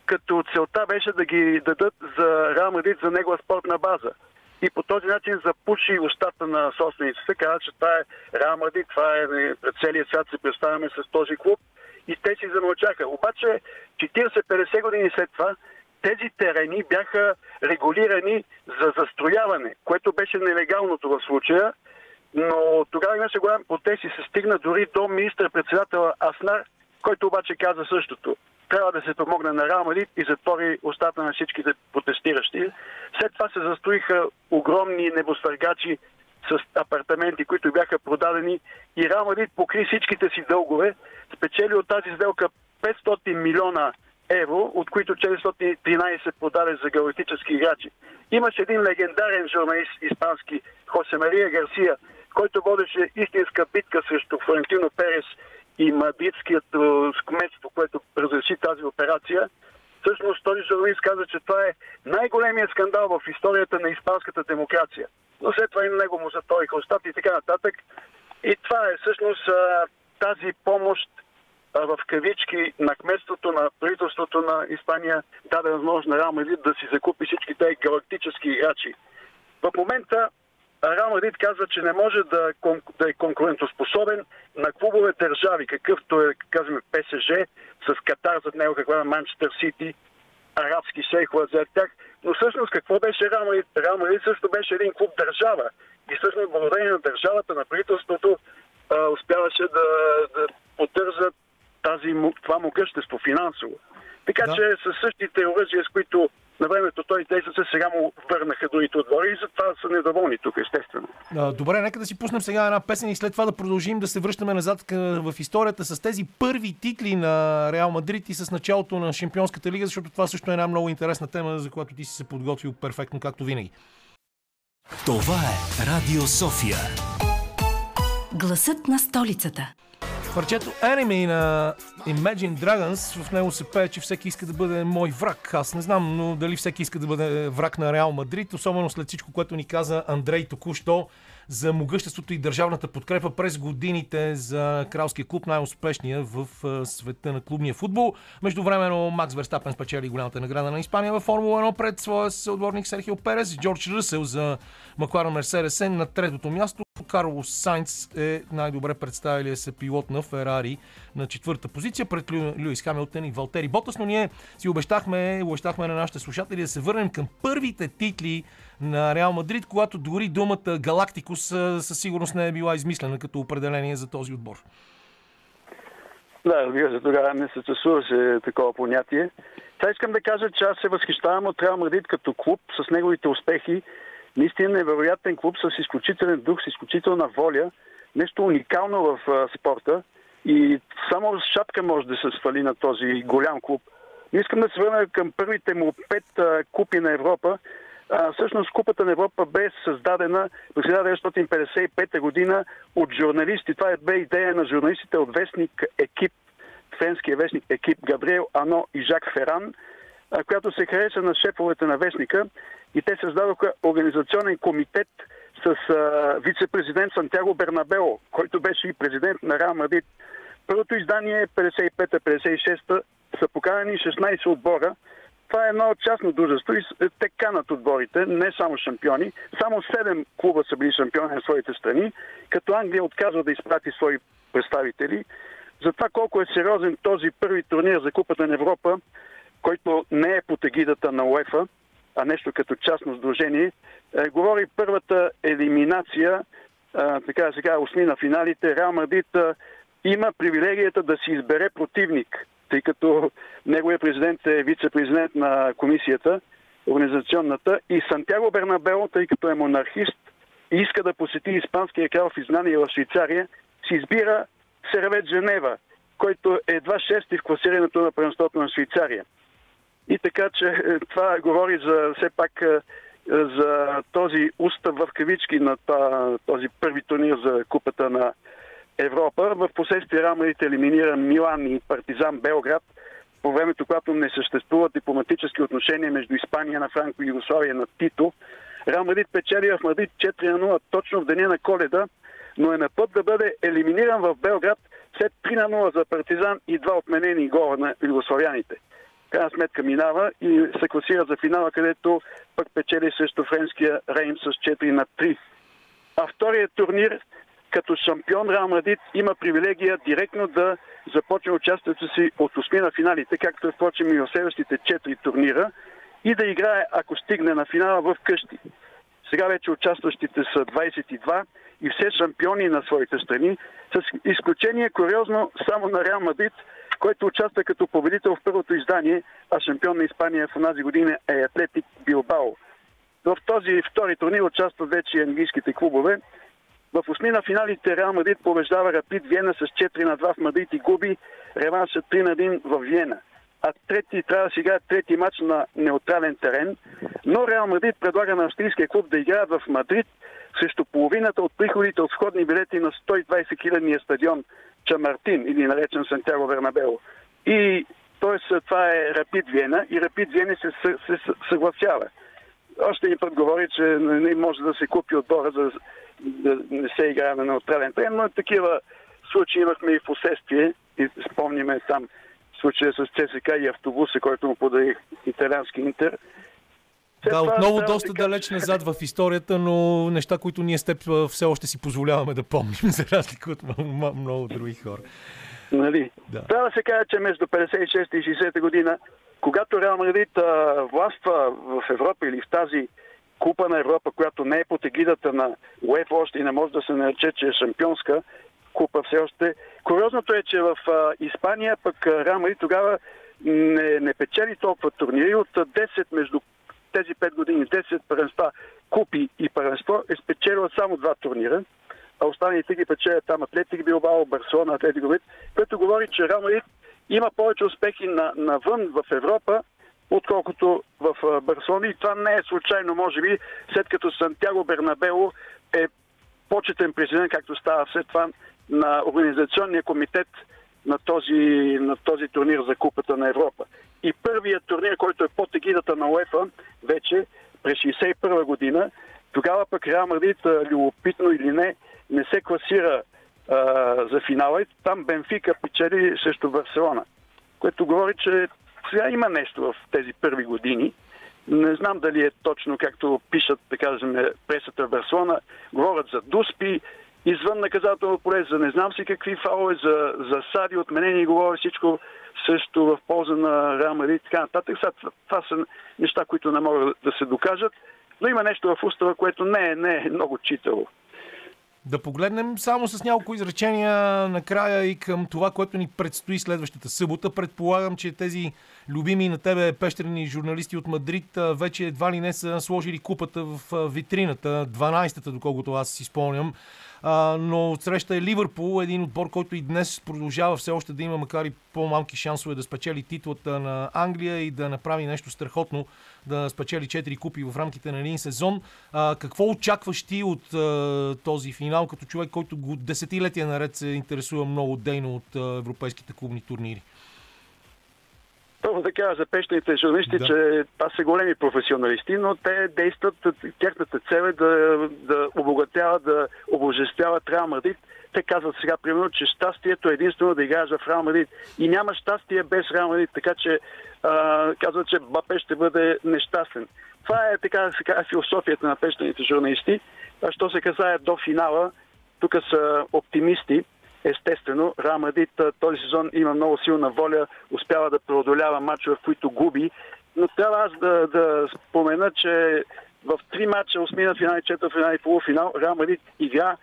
S10: като целта беше да ги дадат за Реал Мадрид за негова спортна база. И по този начин запуши устата на собствениците. Каза, че това е Реал Мадрид, това е пред целия свят се представяме с този клуб. И те си замълчаха. Обаче 40-50 години след това тези терени бяха регулирани за застрояване, което беше нелегалното в случая. Но тогава имаше голям протест и се стигна дори до министър-председателя Аснар, който обаче каза същото. Трябва да се помогне на Реал Мадрид и затвори устата на всичките протестиращи. След това се застроиха огромни небостъргачи с апартаменти, които бяха продадени и Реал Мадрид покри всичките си дългове, спечели от тази сделка 500 милиона евро, от които 413 продаде за галактически играчи. Имаше един легендарен журналист испански, Хосе Мария Гарсия, който водеше истинска битка срещу Флорентино Перес и мадридският е, кметство, което разреши тази операция. Всъщност този журналист каза, че това е най-големият скандал в историята на испанската демокрация. Но след това и на него му затвориха устата и така нататък. И това е всъщност а, тази помощ а, в кавички на кметството, на правителството на Испания даде възможност на Реал Мадрид да си закупи всички тези галактически играчи. В момента Реал Мадрид казва, че не може да, да е конкурентоспособен на клубове държави, какъвто е, казваме, ПСЖ, с Катар зад него, каква е Манчестър Сити, арабски шейхове зад тях. Но всъщност какво беше Реал Мадрид? Реал Мадрид също беше един клуб държава. И всъщност благодарение на държавата, на правителството, а, успяваше да, да поддържа тази, това могъщество финансово. Така
S1: Да.
S10: че с същите оръжия, с които на времето той действаше, сега му върнаха другите отбори и затова са недоволни тук, естествено.
S1: Добре, нека да си пуснем сега една песен и след това да продължим да се връщаме назад в историята с тези първи титли на Реал Мадрид и с началото на Шампионската лига, защото това също е една много интересна тема, за която ти си се подготвил перфектно, както винаги.
S8: Това е Радио София.
S2: Гласът на столицата.
S1: Парчето Enemy на Imagine Dragons, в него се пее, че всеки иска да бъде мой враг. Аз не знам, но дали всеки иска да бъде враг на Реал Мадрид, особено след всичко, което ни каза Андрей току-що за могъществото и държавната подкрепа през годините за кралския клуб, най-успешния в а, света на клубния футбол. Междувременно Макс Верстапен спечели голямата награда на Испания във Формула 1 пред своя съотборник Серхио Перес. Джордж Ръсел за Маклара Мерседес е на третото място. Карлос Сайнц е най-добре представилия се пилот на Ферари на четвърта позиция пред Лю... Люис Хамилтън и Валтери Ботас, но ние си обещахме, обещахме на нашите слушатели да се върнем към първите титли на Реал Мадрид, когато дори думата Галактикус със сигурност не е била измислена като определение за този отбор.
S10: Да, разбира се, тогава не съществуваше такова понятие. Сега искам да кажа, че аз се възхищавам от Реал Мадрид като клуб с неговите успехи. Наистина невероятен клуб с изключителен дух, с изключителна воля. Нещо уникално в а, спорта. И само шапка може да се свали на този голям клуб. Но искам да се върна към първите му пет а, купи на Европа. А, всъщност Купата на Европа бе създадена през 1955 година от журналисти. Това е бе идея на журналистите от вестник Екип, френския вестник Екип Габриел Ано и Жак Феран, която се хареса на шефовете на вестника и те създадоха организационен комитет с вице-президент Сантьяго Бернабело, който беше и президент на Реал Мадрид. Първото издание 55-56 са поканени 16 отбора. Това е едно частно дружество и с- те канат отборите, не само шампиони. Само 7 клуба са били шампиони на своите страни, като Англия отказва да изпрати свои представители. За това колко е сериозен този първи турнир за Купата на Европа, който не е под егидата на УЕФА, а нещо като частно сдружение, е, говори първата елиминация, а, така да сега, осми на финалите. Реал Мадрид а, има привилегията да си избере противник, тъй като неговият президент е вице-президент на комисията, организационната, и Сантьяго Бернабело, тъй като е монархист и иска да посети испанския крал в изгнание в Швейцария, си избира Сервет Женева, който е едва шести в класирането на първенството на Швейцария. И така, че е, това говори за все пак е, за този устав в кавички на този първи турнир за купата на Европа. В последствие Рамарите елиминира Милан и Партизан Белград по времето, когато не съществуват дипломатически отношения между Испания на Франко и Югославия на Тито. Реал Мадрид печели в Мадрид 4 на 0 точно в деня на коледа, но е на път да бъде елиминиран в Белград след 3 на 0 за Партизан и два отменени гола на югославяните. Крайна сметка минава и се класира за финала, където пък печели срещу френския Рейм с 4 на 3. А вторият турнир, като шампион Реал Мадрид, има привилегия директно да започне участието си от осми на финалите, както е впрочем и в следващите 4 турнира, и да играе, ако стигне на финала в къщи. Сега вече участващите са 22 и все шампиони на своите страни, с изключение куриозно само на Реал Мадрид, който участва като победител в първото издание, а шампион на Испания в онази година е Атлетик Билбао. В този втори турнир участват вече и английските клубове. В осми на финалите Реал Мадрид побеждава Рапид Виена с 4 на 2 в Мадрид и губи реванша 3 на 1 в Виена. А трети трябва да си играят трети матч на неутрален терен. Но Реал Мадрид предлага на австрийския клуб да играят в Мадрид срещу половината от приходите от входни билети на 120 хилядния стадион Чамартин или наречен Сантьяго Бернабело. И т.е. това е Рапид Виена и Рапид Виена се, се, се съгласява. Още един път говори, че не може да се купи отбора, за да не се играе на неутрален терен, но такива случаи имахме и в последствие. И спомниме там случая с ЦСК и автобуса, който му подари италиански интер. След
S1: Да, отново доста
S10: да
S1: далеч назад в историята, но неща, които ние с теб все още си позволяваме да помним, за разлика от много други хора.
S10: Нали?
S1: Да.
S10: Трябва да се каже, че между 56 и 60 година, когато Реал Мадрид властва в Европа или в тази купа на Европа, която не е под егидата на УЕФ още и не може да се нарече, че е шампионска купа все още. Куриозното е, че в а, Испания пък Мадрид тогава не, не печели толкова турнири. От а, 10 между тези 5 години, 10 първенства, купи и първенство е спечелила само два турнира а останалите ги печелят там Атлетик Билбао, Барселона, Атлетик Билбао, което говори, че Реал Мадрид има повече успехи на, навън в Европа, отколкото в Барселона. И това не е случайно, може би, след като Сантьяго Бернабело е почетен президент, както става след това, на Организационния комитет на този, на този турнир за Купата на Европа. И първият турнир, който е под егидата на УЕФА, вече през 61 година, Тогава пък Реал Мадрид, любопитно или не, не се класира а, за финала и там Бенфика печели срещу Барселона. Което говори, че сега има нещо в тези първи години. Не знам дали е точно както пишат, да кажем, пресата в Барселона. Говорят за дуспи, извън наказателно поле, за не знам си какви фалове, за, за сади, отменени, говори всичко също в полза на Реал Мадрид и така нататък. Сега, това, са неща, които не могат да се докажат, но има нещо в устава, което не е, не е много читаво.
S1: Да погледнем само с няколко изречения накрая и към това, което ни предстои следващата събота. Предполагам, че тези любими на тебе пещерни журналисти от Мадрид вече едва ли не са сложили купата в витрината, 12-та, доколкото аз си спомням. А, но среща е Ливърпул, един отбор, който и днес продължава все още да има, макар и по-малки шансове да спечели титлата на Англия и да направи нещо страхотно, да спечели 4 купи в рамките на един сезон. А, какво очакваш ти от а, този финал, като човек, който го десетилетия наред се интересува много дейно от а, европейските клубни турнири?
S10: Първо да кажа за пещените журналисти,
S1: Да.
S10: че това са големи професионалисти, но те действат, тяхната цел е да, да обогатяват, да обожествяват Реал Мадрид. Те казват сега, примерно, че щастието е единствено да играеш в Реал Мадрид. И няма щастие без Реал Мадрид, така че а, казват, че Бапе ще бъде нещастен. Това е така да се каже философията на пещените журналисти. А що се касае до финала, тук са оптимисти. Естествено, а, този сезон има много силна воля, успява да преодолява мачове, в които губи. Но трябва аз да, да спомена, че в три матча, осмина финал, четвърт финал и полуфинал, Реал Мадрид игра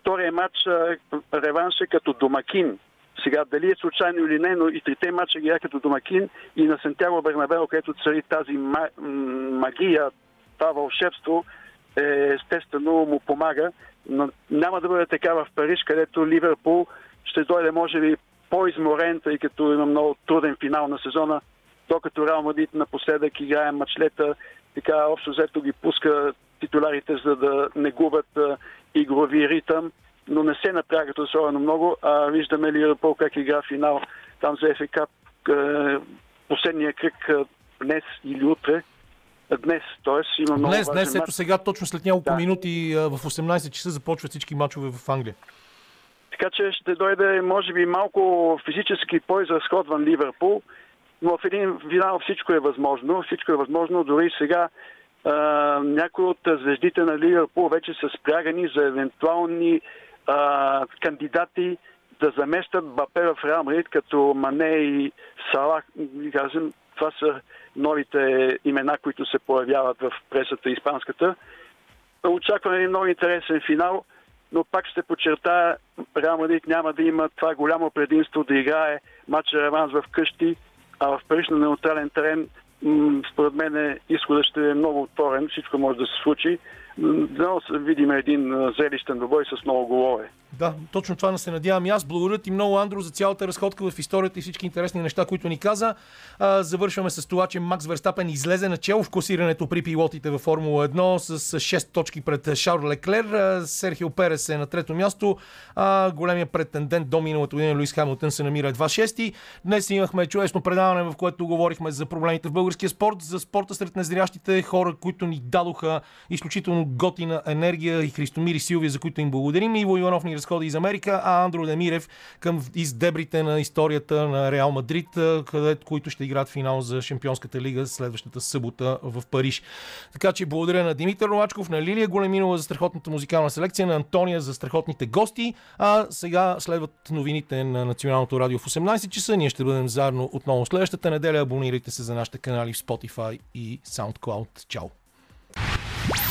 S10: втория матч а, реванш е като домакин. Сега, дали е случайно или не, но и трите матча ги като домакин и на Сантьяго Бернабео, където цари тази магия, това вълшебство, е, естествено му помага. Но няма да бъде така в Париж, където Ливерпул ще дойде, може би, по-изморен, тъй като има много труден финал на сезона, докато Реал Мадрид напоследък играе мачлета, така общо взето ги пуска титулярите, за да не губят а, игрови ритъм, но не се напрягат особено много. А виждаме Ливерпул как игра финал там за FA а, последния кръг днес или утре. Днес, т.е. има много
S1: Днес, днес, ето сега, точно след няколко
S10: Да.
S1: минути в 18 часа започват всички мачове в Англия.
S10: Така че ще дойде, може би, малко физически по-изразходван Ливърпул, но в един финал всичко е възможно. Всичко е възможно. Дори сега а, някои от звездите на Ливърпул вече са спрягани за евентуални а, кандидати да заместят Бапе в Реал Мадрид, като Мане и Салах. Това са новите имена, които се появяват в пресата испанската. Очакваме един много интересен финал, но пак ще подчертая, Реал Мадрид няма да има това голямо предимство да играе матча реванс в къщи, а в Париж на неутрален терен според мен е, изходът ще е много отворен, всичко може да се случи. Се видим един а, зрелищен добой с много голове.
S1: Да, точно това не се надявам и аз. Благодаря ти много, Андро, за цялата разходка в историята и всички интересни неща, които ни каза. А, завършваме с това, че Макс Верстапен излезе начало в класирането при пилотите във Формула 1 с 6 точки пред Шарл Леклер. Серхио Перес е на трето място. А, големия претендент до миналата година Луис Хамилтън се намира едва 6. Днес имахме чудесно предаване, в което говорихме за проблемите в българския спорт, за спорта сред незрящите хора, които ни дадоха изключително готина енергия и Христомир и Силвия, за които им благодарим. Иво Иванов ни разходи из Америка, а Андро Демирев към из дебрите на историята на Реал Мадрид, където, които ще играят финал за Шампионската лига следващата събота в Париж. Така че благодаря на Димитър Новачков, на Лилия Големинова за страхотната музикална селекция, на Антония за страхотните гости. А сега следват новините на Националното радио в 18 часа. Ние ще бъдем заедно отново следващата неделя. Абонирайте се за нашите канали в Spotify и SoundCloud. Чао!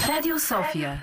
S2: Радио София.